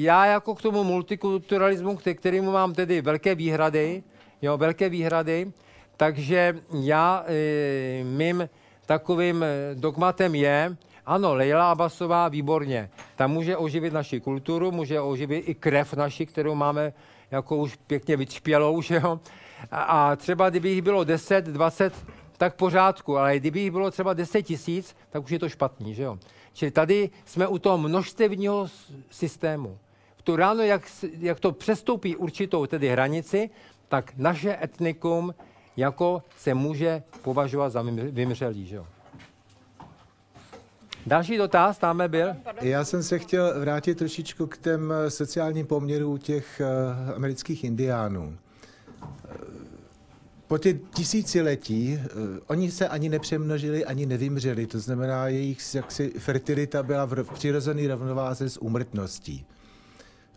Speaker 2: já jako k tomu multikulturalismu, ke kterému mám tedy velké výhrady, jo, velké výhrady, takže já, e, mým takovým e, dogmatem je, ano, Leila Abbasová, výborně. Ta může oživit naši kulturu, může oživit i krev naši, kterou máme jako už pěkně vyčpělou, [laughs] že jo. A, třeba kdyby jich bylo 10, 20, tak pořádku, ale kdyby jich bylo třeba 10 tisíc, tak už je to špatný, že jo. Čili tady jsme u toho množstevního systému. V tu ráno, jak, jak to přestoupí určitou tedy hranici, tak naše etnikum jako se může považovat za vym- vymřelý, že. Další dotaz, tam byl.
Speaker 11: Já jsem se chtěl vrátit trošičku k těm sociálním poměrům těch eh, amerických indiánů. Eh, Po ty tisíciletí eh, oni se ani nepřemnožili, ani nevymřeli. To znamená, jejich jaksi fertilita byla v ro- v přirozené rovnováze s úmrtností.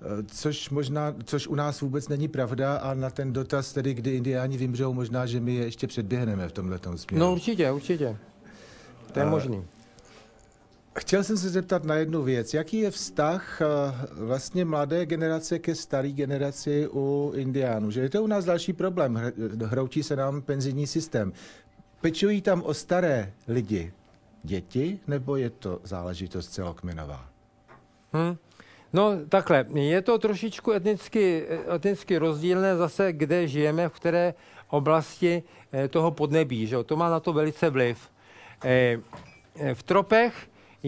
Speaker 11: Eh, Což, možná, což u nás vůbec není pravda a na ten dotaz, tedy kdy indiáni vymřou, možná, že my je ještě předběhneme v tomhle směru.
Speaker 2: No určitě, určitě. To je
Speaker 11: A-
Speaker 2: možný.
Speaker 11: Chtěl jsem se zeptat na jednu věc. Jaký je vztah eh, vlastně mladé generace ke staré generaci u indiánů? Že je to u nás další problém. Hr- Hroutí se nám penzijní systém. Pečují tam o staré lidi děti, nebo je to záležitost celokmenová?
Speaker 2: Hm. No takhle, je to trošičku etnicky, etnicky rozdílné zase, kde žijeme, v které oblasti eh, toho podnebí. Že? To má na to velice vliv. Eh, eh, V tropech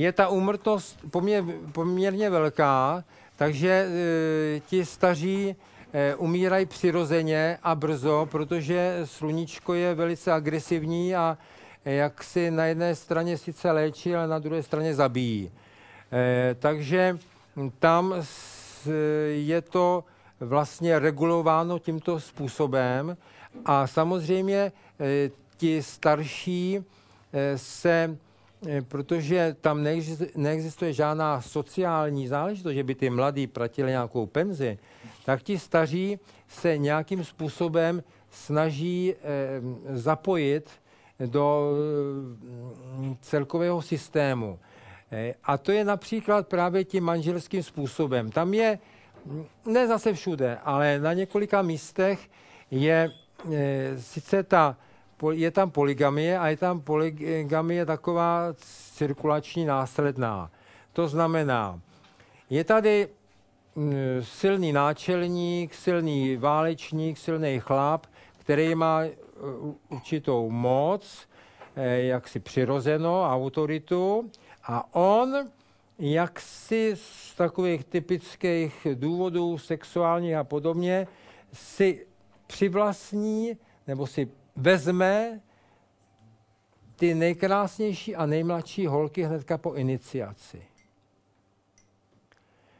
Speaker 2: je ta úmrtnost poměr, poměrně velká, takže eh, ti staří eh, umírají přirozeně a brzo, protože sluníčko je velice agresivní a eh, jak si na jedné straně sice léčí, ale na druhé straně zabíjí. Eh, Takže tam s- je to vlastně regulováno tímto způsobem a samozřejmě eh, ti starší eh, se, protože tam neexistuje žádná sociální záležitost, že by ty mladí platili nějakou penzi, tak ti staří se nějakým způsobem snaží eh, zapojit do eh, celkového systému. Eh, A to je například právě tím manželským způsobem. Tam je, mm, ne zase všude, ale na několika místech je eh, sice ta, je tam poligamie a je tam poligamie taková cirkulační následná. To znamená, je tady mm, silný náčelník, silný válečník, silný chlap, který má u- určitou moc, eh, jaksi přirozeno, autoritu, a on jaksi z takových typických důvodů sexuálních a podobně si přivlastní nebo si vezme ty nejkrásnější a nejmladší holky hnedka po iniciaci.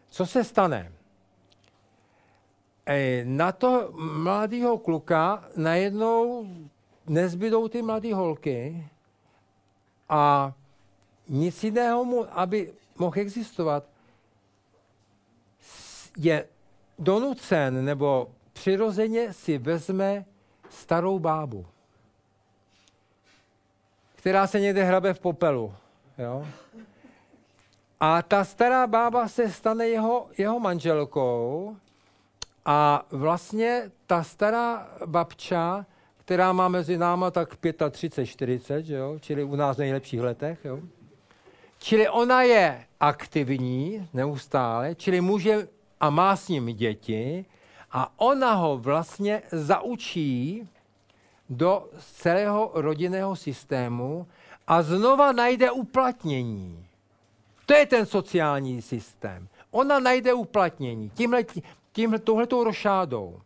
Speaker 2: Co se stane? Na to mladého kluka najednou nezbydou ty mladé holky a nic jiného mu, aby mohl existovat, je donucen nebo přirozeně si vezme starou bábu, která se někde hrabe v popelu. Jo? A ta stará bába se stane jeho, jeho manželkou a vlastně ta stará babča, která má mezi náma tak 35, 40, že jo? čili u nás v nejlepších letech, jo? čili ona je aktivní neustále, čili může a má s ním děti a ona ho vlastně zaučí do celého rodinného systému a znova najde uplatnění. To je ten sociální systém. Ona najde uplatnění tímhle, tímhle touhletou rošádou.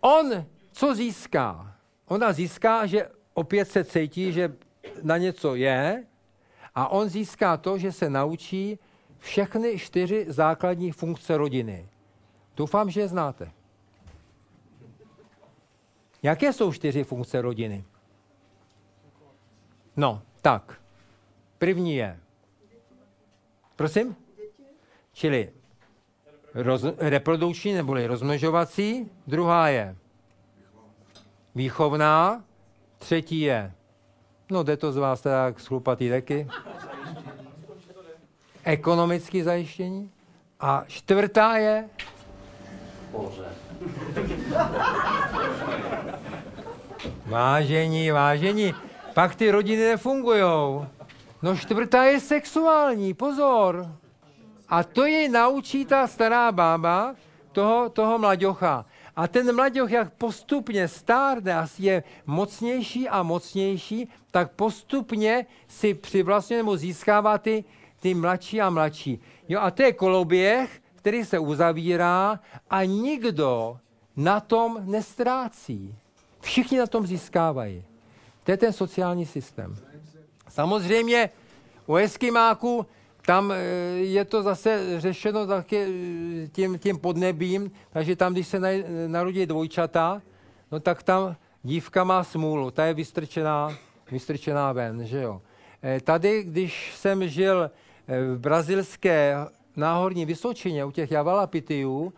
Speaker 2: On co získá? Ona získá, že opět se cítí, že na něco je a on získá to, že se naučí všechny čtyři základní funkce rodiny. Doufám, že je znáte. Jaké jsou čtyři funkce rodiny? No, tak. První je. Prosím? Čili roz, reprodukční neboli rozmnožovací. Druhá je výchovná. Třetí je, no jde to z vás tak schlupatý deky. Ekonomické zajištění. A čtvrtá je Vážení, vážení, pak ty rodiny nefungujou. No čtvrtá je sexuální, pozor. A to jej naučí ta stará bába, toho, toho mlaďocha. A ten mladěch, jak postupně stárne a je mocnější a mocnější, tak postupně si přivlastňuje nebo získává ty, ty mladší a mladší. Jo, a to je koloběh, který se uzavírá a nikdo na tom nestrácí. Všichni na tom získávají. To je ten sociální systém. Samozřejmě u Eskimáků tam eh, je to zase řešeno taky eh, tím, tím podnebím, takže tam, když se narodí dvojčata, no tak tam dívka má smůlu, ta je vystrčená, vystrčená ven, že jo. Eh, Tady, když jsem žil v brazilské náhorní Vysočině u těch Javalapitiů,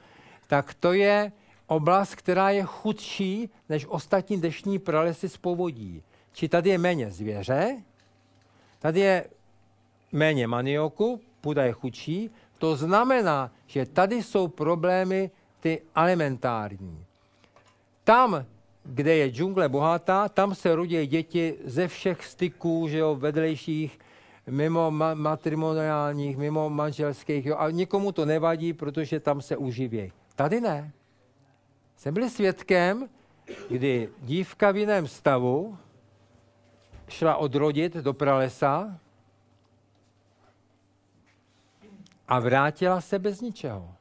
Speaker 2: tak to je oblast, která je chudší než ostatní deštní pralesy z povodí. Či tady je méně zvěře, tady je méně manioku, půda je chudší, to znamená, že tady jsou problémy ty alimentární. Tam, kde je džungle bohatá, tam se rodí děti ze všech styků, že jo, vedlejších, mimo ma- matrimoniálních, mimo manželských, jo, a nikomu to nevadí, protože tam se uživějí. Tady ne. Jsem byl svědkem, kdy dívka v jiném stavu šla odrodit do pralesa a vrátila se bez ničeho.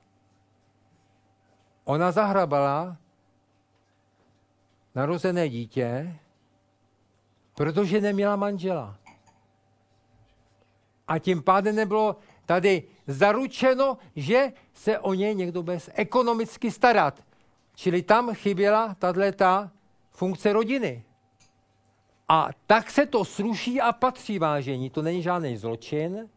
Speaker 2: Ona zahrabala narozené dítě, protože neměla manžela. A tím pádem nebylo tady zaručeno, že se o ně někdo bude ekonomicky starat. Čili tam chyběla tato funkce rodiny. A tak se to sluší a patří vážení. To není žádný zločin,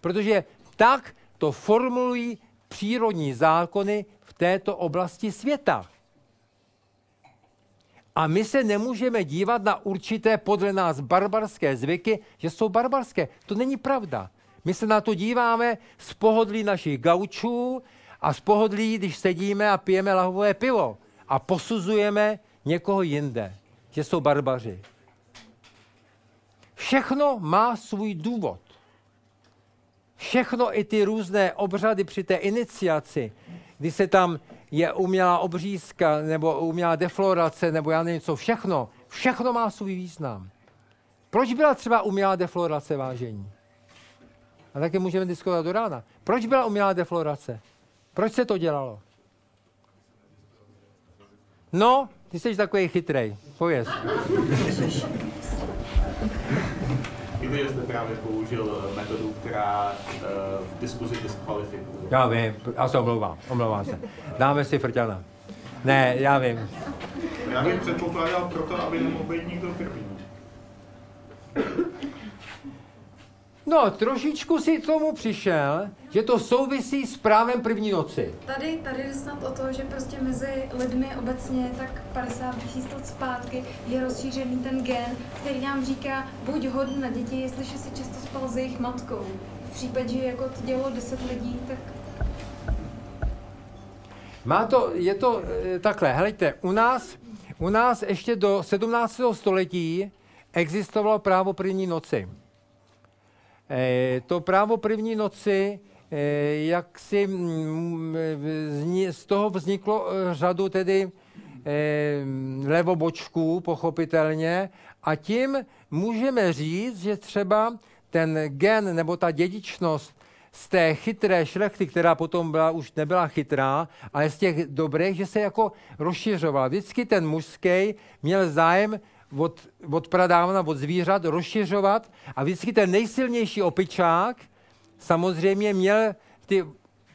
Speaker 2: protože tak to formulují přírodní zákony v této oblasti světa. A my se nemůžeme dívat na určité podle nás barbarské zvyky, že jsou barbarské. To není pravda. My se na to díváme z pohodlí našich gaučů a z pohodlí, když sedíme a pijeme lahové pivo a posuzujeme někoho jinde, že jsou barbaři. Všechno má svůj důvod. Všechno i ty různé obřady při té iniciaci, kdy se tam je umělá obřízka nebo umělá deflorace nebo já nevím co, všechno, všechno má svůj význam. Proč byla třeba umělá deflorace vážení? A také můžeme diskutovat do rána. Proč byla umělá deflorace? Proč se to dělalo? No, ty jsi takový chytrej. Pověz. [laughs]
Speaker 12: Víte, že jste právě použil metodu, která uh, v diskuzi diskvalifikuje.
Speaker 2: Já vím, já se omlouvám, omlouvám se. Dáme si frťana. Ne, já vím.
Speaker 12: Já bych předpokládal proto, aby nemohl být nikdo první.
Speaker 2: No, trošičku si tomu přišel, že to souvisí s právem první noci.
Speaker 13: Tady, tady jde snad o to, že prostě mezi lidmi obecně tak 50 tisíc let zpátky je rozšířený ten gen, který nám říká, buď hodn na děti, jestliže si často spal s jejich matkou. V případě, že jako to dělalo 10 lidí, tak
Speaker 2: Má to, je to e, takhle, helejte, u nás, u nás ještě do 17. století existovalo právo první noci. E, to právo první noci, e, jak si mm, z toho vzniklo e, řadu tedy levobočků, pochopitelně, a tím můžeme říct, že třeba ten gen nebo ta dědičnost z té chytré šlechty, která potom byla, už nebyla chytrá, ale z těch dobrých, že se jako rozšiřovala. Vždycky ten mužský měl zájem od, od pradávna, od zvířat rozšiřovat a vždycky ten nejsilnější opičák samozřejmě měl ty,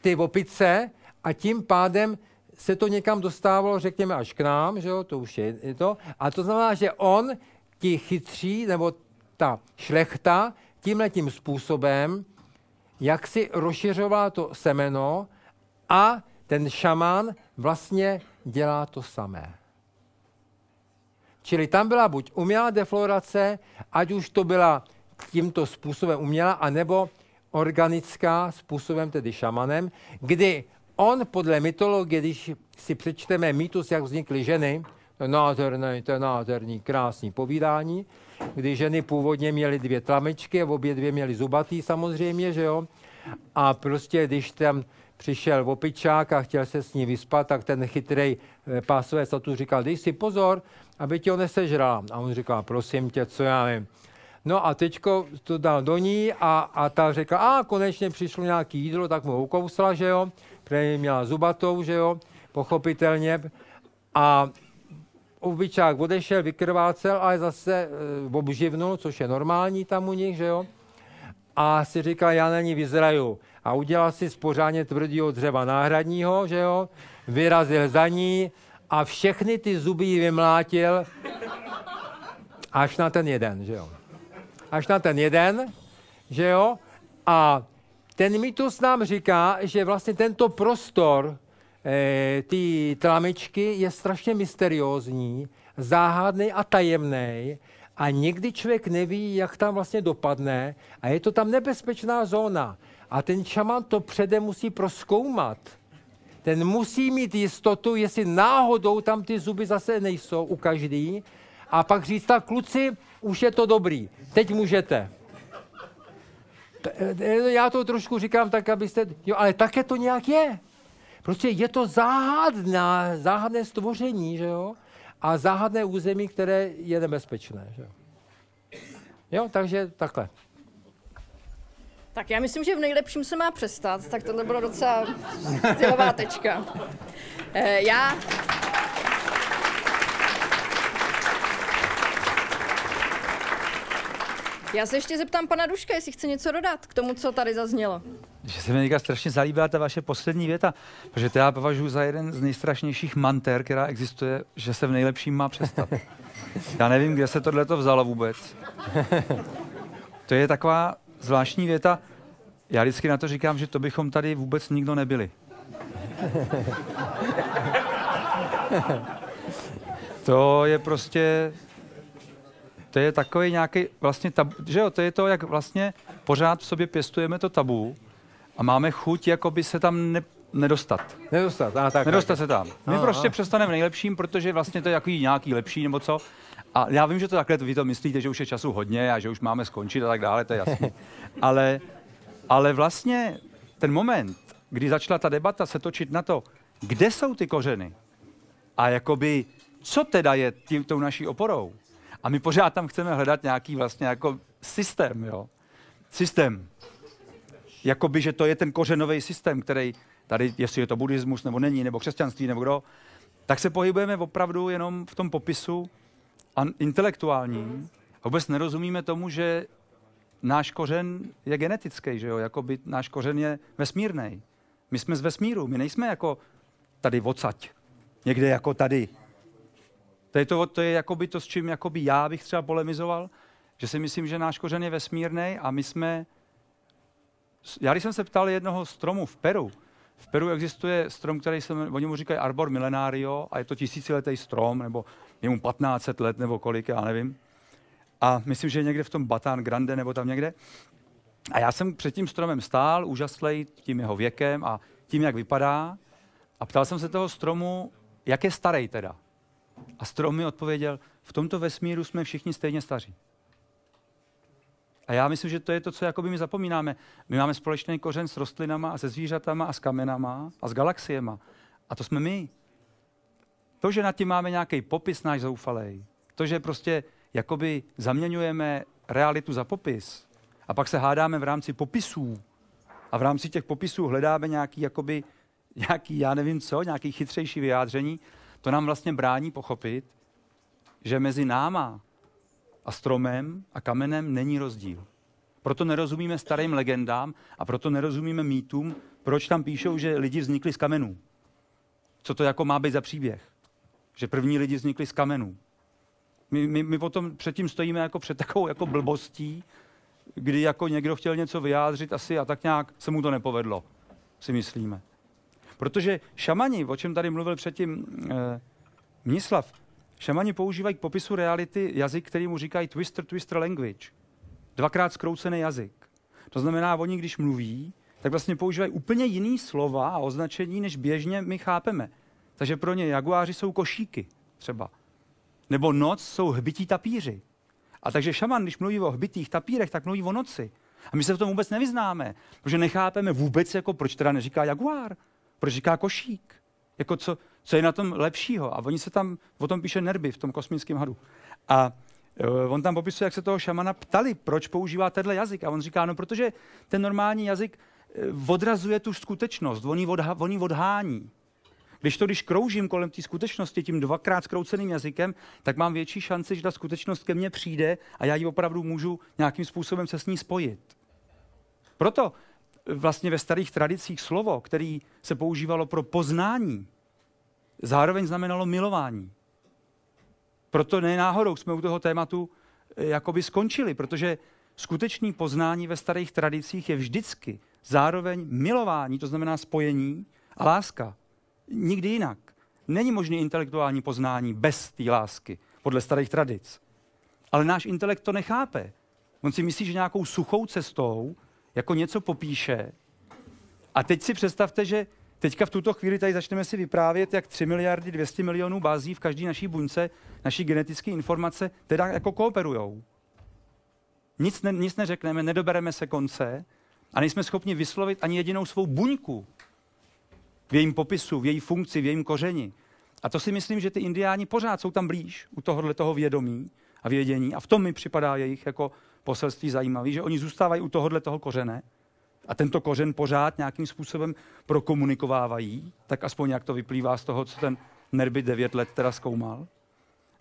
Speaker 2: ty opice a tím pádem se to někam dostávalo, řekněme, až k nám, že jo, to už je, je to. A to znamená, že on, ti chytří, nebo ta šlechta, tímhle tím způsobem, jak si rozšiřovala to semeno a ten šaman vlastně dělá to samé. Čili tam byla buď umělá deflorace, ať už to byla tímto způsobem umělá, anebo organická způsobem, tedy šamanem, kdy on podle mytologie, když si přečteme mýtus, jak vznikly ženy, to je nádherný, to je nádherný, krásný povídání, kdy ženy původně měly dvě tlamečky, obě dvě měly zubatý samozřejmě, že jo, a prostě když tam přišel opičák a chtěl se s ní vyspat, tak ten chytrý pásové statu říkal, dej si pozor, aby tě ho nesežrala. A on říkal, prosím tě, co já vím. No a teďko to dal do ní a, a ta řekla, a konečně přišlo nějaký jídlo, tak mu ukousla, že jo, protože měla zubatou, že jo, pochopitelně. A obyčák odešel, vykrvácel, ale zase e, obživnul, což je normální tam u nich, že jo. A si říkal, já na ní vyzraju. A udělal si z pořádně tvrdého dřeva náhradního, že jo, vyrazil za ní a všechny ty zuby vymlátil až na ten jeden, že jo. Až na ten jeden, že jo. A ten mýtus nám říká, že vlastně tento prostor e, ty tlamičky je strašně mysteriózní, záhadný a tajemný a někdy člověk neví, jak tam vlastně dopadne a je to tam nebezpečná zóna. A ten šaman to předem musí proskoumat. Ten musí mít jistotu, jestli náhodou tam ty zuby zase nejsou u každý a pak říct, tak kluci, už je to dobrý, teď můžete. T- e, Já to trošku říkám tak, abyste, jo, ale také to nějak je. Prostě je to záhadná, záhadné stvoření, že jo? A záhadné území, které je nebezpečné, že jo? Jo, takže takhle.
Speaker 14: Tak já myslím, že v nejlepším se má přestat, tak tohle bylo docela stylová tečka. Eh, já... Já se ještě zeptám pana Duška, jestli chce něco dodat k tomu, co tady zaznělo.
Speaker 3: Že se mi teďka strašně zalíbila ta vaše poslední věta, protože to já považuji za jeden z nejstrašnějších manter, která existuje, že se v nejlepším má přestat. [laughs] Já nevím, kde se tohle to vzalo vůbec. To je taková zvláštní věta. Já vždycky na to říkám, že to bychom tady vůbec nikdo nebyli. [laughs] To je prostě, to je takový nějaký vlastně tabu, že jo, to je to, jak vlastně pořád v sobě pěstujeme to tabu a máme chuť jakoby se tam ne, nedostat.
Speaker 2: Nedostat, a tak.
Speaker 3: Nedostat
Speaker 2: tak.
Speaker 3: se tam. My
Speaker 2: Aha.
Speaker 3: prostě přestaneme v nejlepším, protože vlastně to je jaký nějaký lepší nebo co. A já vím, že to takhle vy to myslíte, že už je času hodně a že už máme skončit a tak dále, to je jasné. [laughs] ale, ale vlastně ten moment, kdy začala ta debata se točit na to, kde jsou ty kořeny a jakoby, co teda je tím, tou naší oporou. A my pořád tam chceme hledat nějaký vlastně jako systém, jo. Systém. Jakoby, že to je ten kořenový systém, který tady, jestli je to buddhismus nebo není, nebo křesťanství, nebo kdo, tak se pohybujeme opravdu jenom v tom popisu a intelektuálním. Vůbec nerozumíme tomu, že náš kořen je genetický, že jo? Jakoby náš kořen je vesmírný. My jsme z vesmíru, my nejsme jako tady odsaď. Někde jako tady. To je, to, to je jakoby to, s čím jakoby já bych třeba polemizoval, že si myslím, že náš kořen je vesmírný a my jsme... Já když jsem se ptal jednoho stromu v Peru, v Peru existuje strom, který se, oni mu říkají Arbor Millenario a je to tisíciletý strom, nebo je mu 1500 let, nebo kolik, já nevím. A myslím, že je někde v tom Batán Grande, nebo tam někde. A já jsem před tím stromem stál, úžaslej tím jeho věkem a tím, jak vypadá. A ptal jsem se toho stromu, jak je starý teda. A strom mi odpověděl, v tomto vesmíru jsme všichni stejně staří. A já myslím, že to je to, co jakoby my zapomínáme. My máme společný kořen s rostlinama a se zvířatama a s kamenama a s galaxiema. A to jsme my. To, že nad tím máme nějaký popis náš zoufalej, to, že prostě jakoby zaměňujeme realitu za popis a pak se hádáme v rámci popisů a v rámci těch popisů hledáme nějaký, jakoby, nějaký, já nevím co, nějaký chytřejší vyjádření, to nám vlastně brání pochopit, že mezi náma a stromem a kamenem není rozdíl. Proto nerozumíme starým legendám a proto nerozumíme mýtům, proč tam píšou, že lidi vznikli z kamenů. Co to jako má být za příběh? Že první lidi vznikli z kamenů. My, my, my potom předtím stojíme jako před takovou jako blbostí, kdy jako někdo chtěl něco vyjádřit asi a tak nějak se mu to nepovedlo, si myslíme. Protože šamani, o čem tady mluvil předtím eh, Mnislav, šamani používají k popisu reality jazyk, který mu říkají twister, twister language. Dvakrát zkroucený jazyk. To znamená, oni když mluví, tak vlastně používají úplně jiný slova a označení, než běžně my chápeme. Takže pro ně jaguáři jsou košíky třeba. Nebo noc jsou hbití tapíři. A takže šaman, když mluví o hbitých tapírech, tak mluví o noci. A my se v tom vůbec nevyznáme, protože nechápeme vůbec, jako proč teda neříká jaguár, proč říká košík. Jako co, co je na tom lepšího. A oni se tam, o tom píše Nerby v tom kosmickém hadu. A uh, on tam popisuje, jak se toho šamana ptali, proč používá tenhle jazyk. A on říká, no protože ten normální jazyk uh, odrazuje tu skutečnost, on ji, odha, on odhání. Když to, když kroužím kolem té skutečnosti tím dvakrát zkrouceným jazykem, tak mám větší šanci, že ta skutečnost ke mně přijde a já ji opravdu můžu nějakým způsobem se s ní spojit. Proto vlastně ve starých tradicích slovo, který se používalo pro poznání, zároveň znamenalo milování. Proto ne náhodou jsme u toho tématu eh, jakoby skončili, protože skutečný poznání ve starých tradicích je vždycky zároveň milování, to znamená spojení a láska. Nikdy jinak. Není možné intelektuální poznání bez té lásky, podle starých tradic. Ale náš intelekt to nechápe. On si myslí, že nějakou suchou cestou jako něco popíše. A teď si představte, že teďka v tuto chvíli tady začneme si vyprávět, jak 3 miliardy 200 milionů bází v každé naší buňce, naší genetické informace, teda jako kooperujou. Nic, ne, nic neřekneme, nedobereme se konce a nejsme schopni vyslovit ani jedinou svou buňku v jejím popisu, v její funkci, v jejím kořeni. A to si myslím, že ty indiáni pořád jsou tam blíž u tohohle toho vědomí a vědění. A v tom mi připadá jejich jako poselství zajímavý, že oni zůstávají u tohohle toho kořene a tento kořen pořád nějakým způsobem prokomunikovávají, tak aspoň jak to vyplývá z toho, co ten Nerby 9 let teda zkoumal.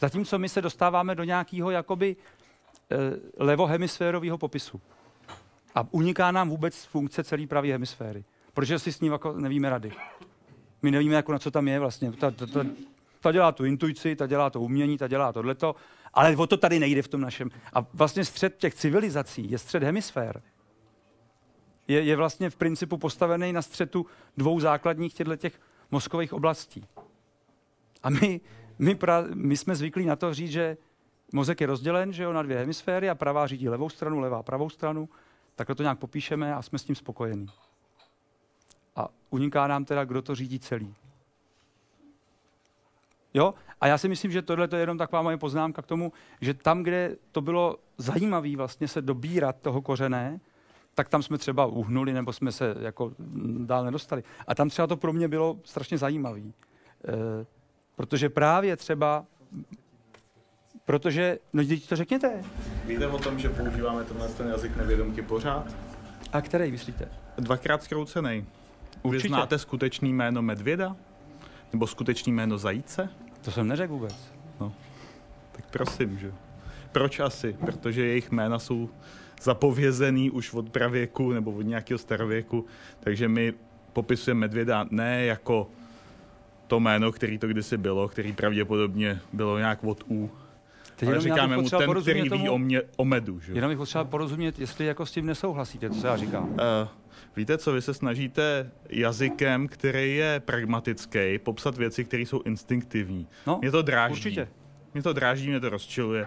Speaker 3: Zatímco my se dostáváme do nějakého jakoby e, levohemisférového popisu. A uniká nám vůbec funkce celé pravé hemisféry. Protože si s ním jako nevíme rady. My nevíme, jako na co tam je vlastně. Ta, ta, ta, ta dělá tu intuici, ta dělá to umění, ta dělá tohleto, ale o to tady nejde v tom našem. A vlastně střed těch civilizací je střed hemisfér. Je, je vlastně v principu postavený na střetu dvou základních těchto těch mozkových oblastí. A my, my, pra, my jsme zvyklí na to říct, že mozek je rozdělen že jo, na dvě hemisféry a pravá řídí levou stranu, levá pravou stranu. Takhle to nějak popíšeme a jsme s tím spokojení. A uniká nám teda, kdo to řídí celý. Jo? A já si myslím, že tohle je jenom taková moje poznámka k tomu, že tam, kde to bylo zajímavé vlastně se dobírat toho kořené, tak tam jsme třeba uhnuli nebo jsme se jako dál nedostali. A tam třeba to pro mě bylo strašně zajímavé. E, protože právě třeba Protože, no teď to řekněte.
Speaker 7: Víte o tom, že používáme tenhle ten jazyk nevědomky pořád?
Speaker 3: A který myslíte?
Speaker 7: Dvakrát zkroucený.
Speaker 3: Určitě.
Speaker 7: Vy znáte skutečný jméno medvěda? Nebo skutečný jméno zajíce?
Speaker 3: To jsem neřekl vůbec.
Speaker 7: No, tak prosím, že? Proč asi? Protože jejich jména jsou zapovězený už od pravěku nebo od nějakého starověku, takže my popisujeme medvěda ne jako to jméno, který to kdysi bylo, který pravděpodobně bylo nějak od U,
Speaker 3: Teď
Speaker 7: ale říkáme mu ten, který
Speaker 3: porozumět
Speaker 7: ví
Speaker 3: tomu-
Speaker 7: o, mě, o medu. Že?
Speaker 3: Jenom bych potřeboval porozumět, jestli jako s tím nesouhlasíte, co já říkám.
Speaker 7: Uh, víte co, vy se snažíte jazykem, který je pragmatický, popsat věci, které jsou instinktivní.
Speaker 3: No,
Speaker 7: mě to dráždí.
Speaker 3: určitě.
Speaker 7: Mě to dráždí, mě to rozčiluje.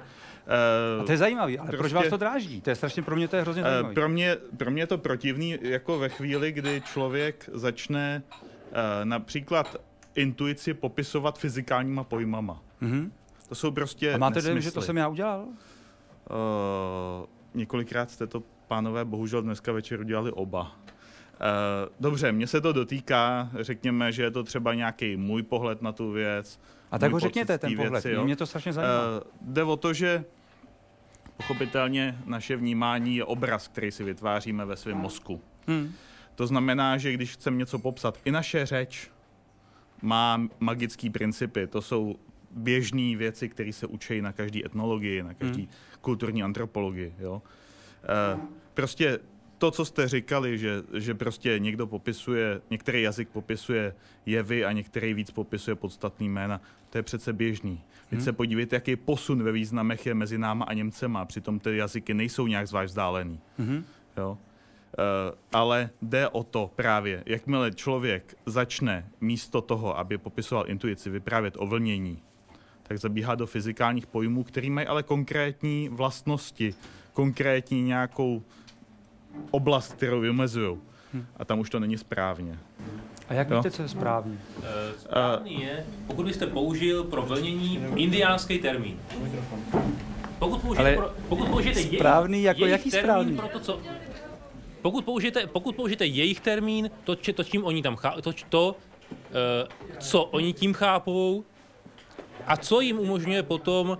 Speaker 7: Uh,
Speaker 3: A to je zajímavý, ale proč vás to dráždí? To je strašně pro mě to je hrozně
Speaker 7: Eh,
Speaker 3: zajímavý.
Speaker 7: Pro mě, pro mě je to protivný jako ve chvíli, kdy člověk začne eh, například intuici popisovat fyzikálníma pojmama.
Speaker 3: Mhm.
Speaker 7: To jsou prostě
Speaker 3: A máte dojem, že to jsem já udělal?
Speaker 7: Uh, několikrát jste to, pánové, bohužel dneska večer udělali oba. Uh, dobře, mně se to dotýká, řekněme, že je to třeba nějaký můj pohled na tu věc.
Speaker 3: A tak ho řekněte, ten pohled.
Speaker 7: jo.
Speaker 3: Mě to strašně zajímá.
Speaker 7: Uh, jde o to, že pochopitelně naše vnímání je obraz, který si vytváříme ve svém mozku.
Speaker 3: Hmm.
Speaker 7: To znamená, že když chceme něco popsat, i naše řeč má magické principy. To jsou běžné věci, které se učí na každé etnologii, na každé
Speaker 3: Hmm.
Speaker 7: kulturní antropologii. Jo? E, prostě to, co jste říkali, že, že prostě někdo popisuje, některý jazyk popisuje jevy a některý víc popisuje podstatný jména, to je přece běžný. Teď
Speaker 3: Hmm.
Speaker 7: se podívejte, jaký posun ve významech je mezi náma a Němcema, přitom ty jazyky nejsou nějak zvlášť vzdálený.
Speaker 3: Mhm.
Speaker 7: Jo? Uh, ale jde o to právě, jakmile člověk začne místo toho, aby popisoval intuici, vyprávět o vlnění, tak zabíhá do fyzikálních pojmů, který mají ale konkrétní vlastnosti, konkrétní nějakou oblast, kterou vymezují. A tam už to není správně.
Speaker 3: A jak
Speaker 7: Jo?
Speaker 3: víte, co je správný?
Speaker 6: Eh, Správný je, pokud byste použil pro vlnění indiánský termín. Pokud použijete,
Speaker 3: Ale
Speaker 6: pro, pokud použijete
Speaker 3: správný jako
Speaker 6: jejich
Speaker 3: jaký
Speaker 6: termín
Speaker 3: správný?
Speaker 6: Pro to, co, pokud, použijete, pokud použijete jejich termín, to, či- to čím oni tam chá, to, to eh, co oni tím chápou a co jim umožňuje potom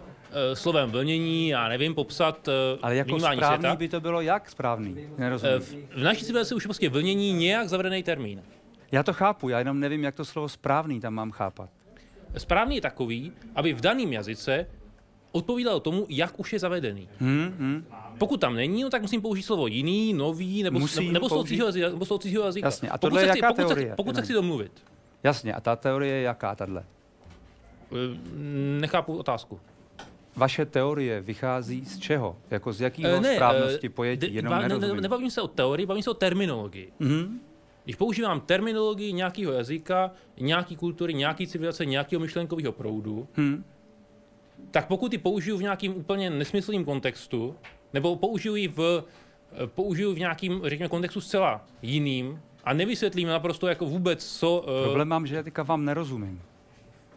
Speaker 6: slovem vlnění, já nevím, popsat eh,
Speaker 3: Ale jako správný
Speaker 6: světa.
Speaker 3: by to bylo jak správný? Nerozumím.
Speaker 6: Eh, v, v naší civilizaci už je prostě vlnění nějak zavedený termín.
Speaker 3: Já to chápu, já jenom nevím, jak to slovo správný tam mám chápat.
Speaker 6: Správný je takový, aby v daném jazyce odpovídalo tomu, jak už je zavedený.
Speaker 3: Hmm, hmm.
Speaker 6: Pokud tam není, no, tak musím použít slovo jiný, nový, nebo,
Speaker 3: Musím
Speaker 6: nebo, nebo, cizího jazyka, nebo toho cizího jazyka.
Speaker 3: Jasně, a
Speaker 6: pokud
Speaker 3: tohle
Speaker 6: se
Speaker 3: je
Speaker 6: chci,
Speaker 3: jaká
Speaker 6: pokud
Speaker 3: teorie?
Speaker 6: Se, pokud se chci domluvit.
Speaker 3: Jasně, a ta teorie je jaká tahle?
Speaker 6: Eh, Nechápu otázku.
Speaker 3: Vaše teorie vychází z čeho? Jako z jakého
Speaker 6: Eh, ne,
Speaker 3: správnosti
Speaker 6: eh,
Speaker 3: pojetí? Jenom
Speaker 6: ba- ne, ne, nebavím se o teorii, bavím se o terminologii.
Speaker 3: Mhm.
Speaker 6: Když používám terminologii nějakého jazyka, nějaký kultury, nějaký civilizace, nějakého myšlenkového proudu,
Speaker 3: Hmm.
Speaker 6: tak pokud ji použiju v nějakým úplně nesmyslným kontextu, nebo použiju ji v, eh, použiju v nějakým, řekněme, kontextu zcela jiným a nevysvětlím naprosto jako vůbec, co...
Speaker 3: Problém mám, že já teďka vám nerozumím.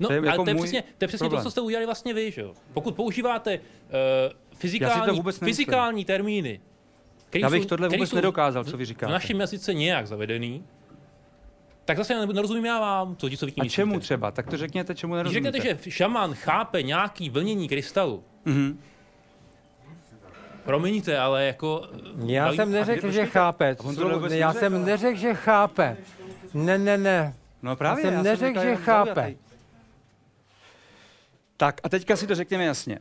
Speaker 6: No,
Speaker 3: To je
Speaker 6: ale
Speaker 3: jako
Speaker 6: to je přesně, to, je přesně to, co jste udělali vlastně vy, že jo? Pokud používáte uh, fyzikální, fyzikální termíny, který
Speaker 3: Já bych
Speaker 6: jsou-
Speaker 3: tohle vůbec
Speaker 6: jsou
Speaker 3: nedokázal, co vy říkáte.
Speaker 6: V našem jazyce nějak zavedený, tak zase ne- nerozumím já vám, co, co vy tím
Speaker 3: A
Speaker 6: myslíte.
Speaker 3: čemu třeba? Tak to řekněte, čemu
Speaker 6: Když
Speaker 3: nerozumíte.
Speaker 6: řeknete, že šaman chápe nějaký vlnění krystalu,
Speaker 3: Mhm.
Speaker 6: promiňte, ale jako...
Speaker 2: Já
Speaker 6: baví-
Speaker 2: jsem neřekl, že chápe. Já jsem
Speaker 3: ale-
Speaker 2: neřekl, že chápe. Ne, ne, ne.
Speaker 3: No právě,
Speaker 2: já jsem neřekl, že chápe.
Speaker 3: Tak a teďka si to řekněme jasně.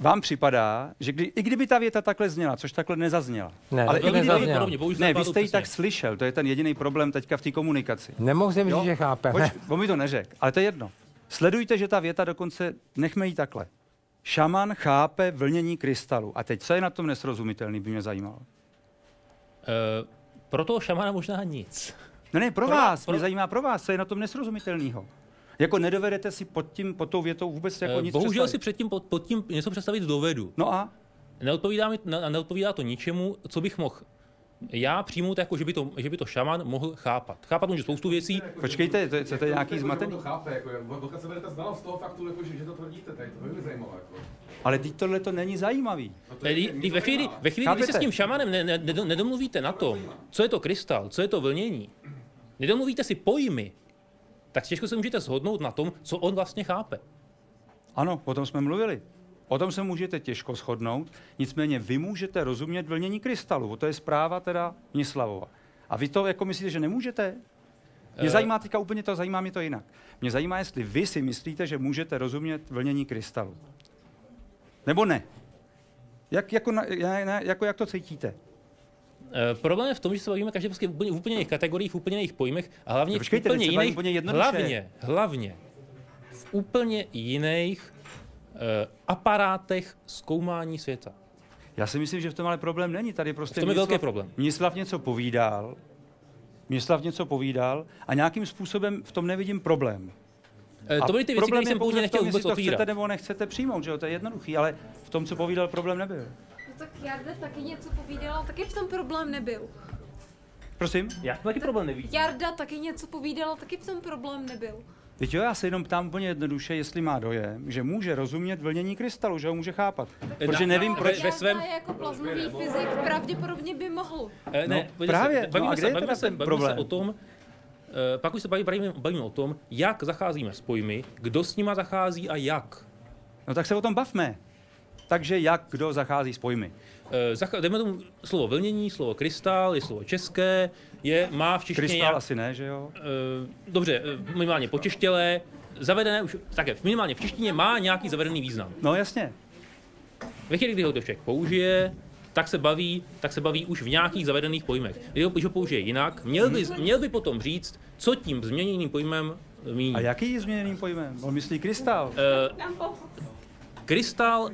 Speaker 3: Vám připadá, že kdy, i kdyby ta věta takhle zněla, což takhle nezazněla,
Speaker 2: Ne,
Speaker 3: ale
Speaker 2: to
Speaker 3: i kdyby,
Speaker 2: nezazněla.
Speaker 6: Podobně, bohužel
Speaker 3: ne, vy jste ji tak slyšel, to je ten jediný problém teďka v té komunikaci.
Speaker 2: Nemohl jsem říct, že chápe.
Speaker 3: Poč, on mi to neřekl, ale to je jedno. Sledujte, že ta věta dokonce, nechme ji takhle. Šaman chápe vlnění krystalu. A teď, co je na tom nesrozumitelný, by mě zajímalo.
Speaker 6: Eh, pro toho šamana možná nic.
Speaker 3: No ne, pro,
Speaker 6: Pro-
Speaker 3: vás,
Speaker 6: pro-
Speaker 3: mě zajímá pro vás, co je na tom nesrozumitelného. Jako nedovedete si pod, tím, pod tou větou vůbec jako
Speaker 6: Eh,
Speaker 3: nic
Speaker 6: Bohužel si
Speaker 3: představit.
Speaker 6: předtím pod, pod tím něco představit dovedu.
Speaker 3: No a?
Speaker 6: Neodpovídá, mi, ne, neodpovídá to ničemu, co bych mohl já přijmout jako, že by to, že by to šaman mohl chápat. Chápat může spoustu věcí.
Speaker 3: Počkejte, to je, co to je nějaký zmatený?
Speaker 15: To chápe, jako, odkud se berete znalost toho faktu, jako, že, že to tvrdíte tady, to by mě zajímalo. Jako.
Speaker 3: Ale teď tohle to není zajímavý.
Speaker 6: Kdy, kdy ve chvíli, ve chvíli kdy se s tím šamanem ne, ne, ne- nedomluvíte na tom, co je to krystal, co je to vlnění, nedomluvíte si pojmy, tak těžko se můžete shodnout na tom, co on vlastně chápe.
Speaker 3: Ano, o tom jsme mluvili. O tom se můžete těžko shodnout, nicméně vy můžete rozumět vlnění krystalu. To je zpráva teda Nislavova. A vy to jako myslíte, že nemůžete? Mě
Speaker 6: Eh.
Speaker 3: zajímá teďka úplně to, zajímá mě to jinak. Mě zajímá, jestli vy si myslíte, že můžete rozumět vlnění krystalu. Nebo ne? Jak, jako, na, jako jak to cítíte?
Speaker 6: E, problém je v tom, že se bavíme každý prostě v úplně, v úplně jiných kategoriích, v úplně jiných pojmech a hlavně
Speaker 3: No
Speaker 6: v
Speaker 3: počkejte,
Speaker 6: úplně
Speaker 3: se bavím
Speaker 6: jiných,
Speaker 3: úplně
Speaker 6: hlavně, hlavně v úplně jiných e, aparátech zkoumání světa.
Speaker 3: Já si myslím, že v tom ale problém není. Tady prostě
Speaker 6: V tom je
Speaker 3: Mnislav-
Speaker 6: velký problém.
Speaker 3: Mnislav něco povídal, Mnislav něco povídal a nějakým způsobem v tom nevidím problém.
Speaker 6: E,
Speaker 3: A
Speaker 6: to byly ty věci, které jsem původně
Speaker 3: v
Speaker 6: nechtěl vůbec
Speaker 3: jestli to
Speaker 6: otvírat.
Speaker 3: chcete nebo nechcete přijmout, že jo? To je jednoduchý, ale v tom, co povídal, problém nebyl.
Speaker 13: No tak Jarda taky něco povídala, taky v tom problém nebyl.
Speaker 3: Prosím?
Speaker 6: Já taky problém nevidím.
Speaker 13: Jarda taky něco povídala, taky v tom problém nebyl.
Speaker 3: Teď jo, já se jenom ptám úplně jednoduše, jestli má dojem, že může rozumět vlnění krystalu, že ho může chápat. Protože nevím,
Speaker 13: No,
Speaker 3: proč...
Speaker 13: Jarda svém... jako plazmový fyzik pravděpodobně by mohl.
Speaker 6: E,
Speaker 3: No,
Speaker 6: ne, podívejte
Speaker 3: právě.
Speaker 6: Se,
Speaker 3: No
Speaker 6: bavíme
Speaker 3: a kde
Speaker 6: se,
Speaker 3: je
Speaker 6: bavíme se,
Speaker 3: ten
Speaker 6: bavíme
Speaker 3: problém?
Speaker 6: se o tom, e, pak už se baví- bavíme, bavíme o tom, jak zacházíme s pojmy, kdo s nima zachází a jak.
Speaker 3: No tak se o tom bavme. Takže jak kdo zachází s pojmy?
Speaker 6: E, zach- dejme tomu slovo vlnění, slovo krystal, je slovo české, je, má v češtině...
Speaker 3: Krystal
Speaker 6: jak-
Speaker 3: asi ne, že jo?
Speaker 6: E, dobře, e, minimálně počeštělé, zavedené už, také minimálně v češtině má nějaký zavedený význam.
Speaker 3: No jasně.
Speaker 6: Ve chvíli, kdy ho to člověk použije, tak se baví, tak se baví už v nějakých zavedených pojmech. Když ho, když ho použije jinak, měl by, měl by potom říct, co tím změněným pojmem míní.
Speaker 3: A jaký je změněným pojmem? On myslí krystal.
Speaker 6: E, krystal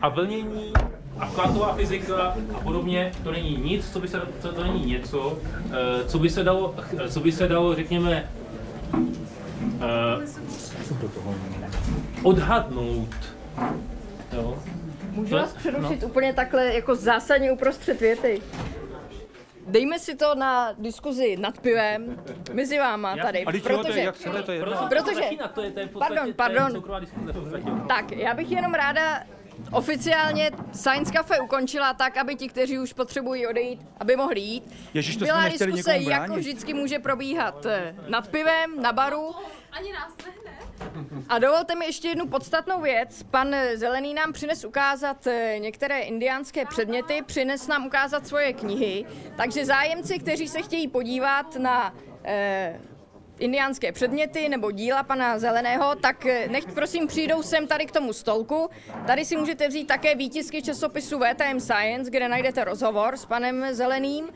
Speaker 6: a vlnění a kvantová fyzika a podobně, to není nic, co by se, to, to není něco, eh, co by se dalo, co by se dalo, řekněme, eh, odhadnout. Jo?
Speaker 14: Můžu vás přerušit no. úplně takhle jako zásadně uprostřed věty? Dejme si to na diskuzi nad pivem mezi váma tady,
Speaker 3: to
Speaker 14: protože,
Speaker 3: je, jak chcete, to
Speaker 14: protože,
Speaker 6: to je, to je v podstatě,
Speaker 14: pardon, pardon, tak já bych jenom ráda oficiálně Science Cafe ukončila tak, aby ti, kteří už potřebují odejít, aby mohli jít.
Speaker 3: Ježiš, to
Speaker 14: Byla diskuse, jako vždycky může probíhat eh, nad pivem, na baru,
Speaker 13: Ani nás nehne.
Speaker 14: a dovolte mi ještě jednu podstatnou věc. Pan Zelený nám přines ukázat eh, některé indiánské předměty, přines nám ukázat svoje knihy, takže zájemci, kteří se chtějí podívat na eh, indiánské předměty nebo díla pana Zeleného, tak eh, nechť prosím přijdou sem tady k tomu stolku. Tady si můžete vzít také výtisky časopisu VTM Science, kde najdete rozhovor s panem Zeleným.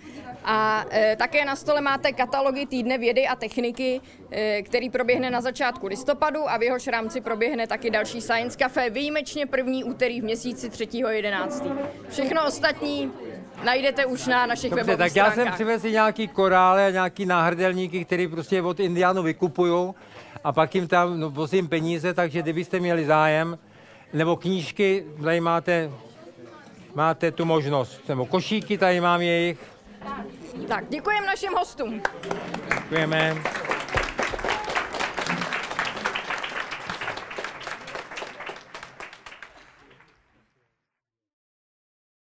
Speaker 14: A e, také na stole máte katalogy týdne vědy a techniky, e, který proběhne na začátku listopadu a v jehož rámci proběhne taky další Science Cafe, výjimečně první úterý v měsíci 3.11. Všechno ostatní najdete už na našich
Speaker 2: Dobře,
Speaker 14: webových
Speaker 2: tak já jsem přivezl nějaký korále a nějaký náhrdelníky, který prostě od Indiánů vykupuju a pak jim tam no, vozím peníze, takže kdybyste měli zájem, nebo knížky, tady máte, máte tu možnost, nebo košíky, tady mám jejich.
Speaker 14: Tak, děkujeme našim hostům.
Speaker 2: Děkujeme.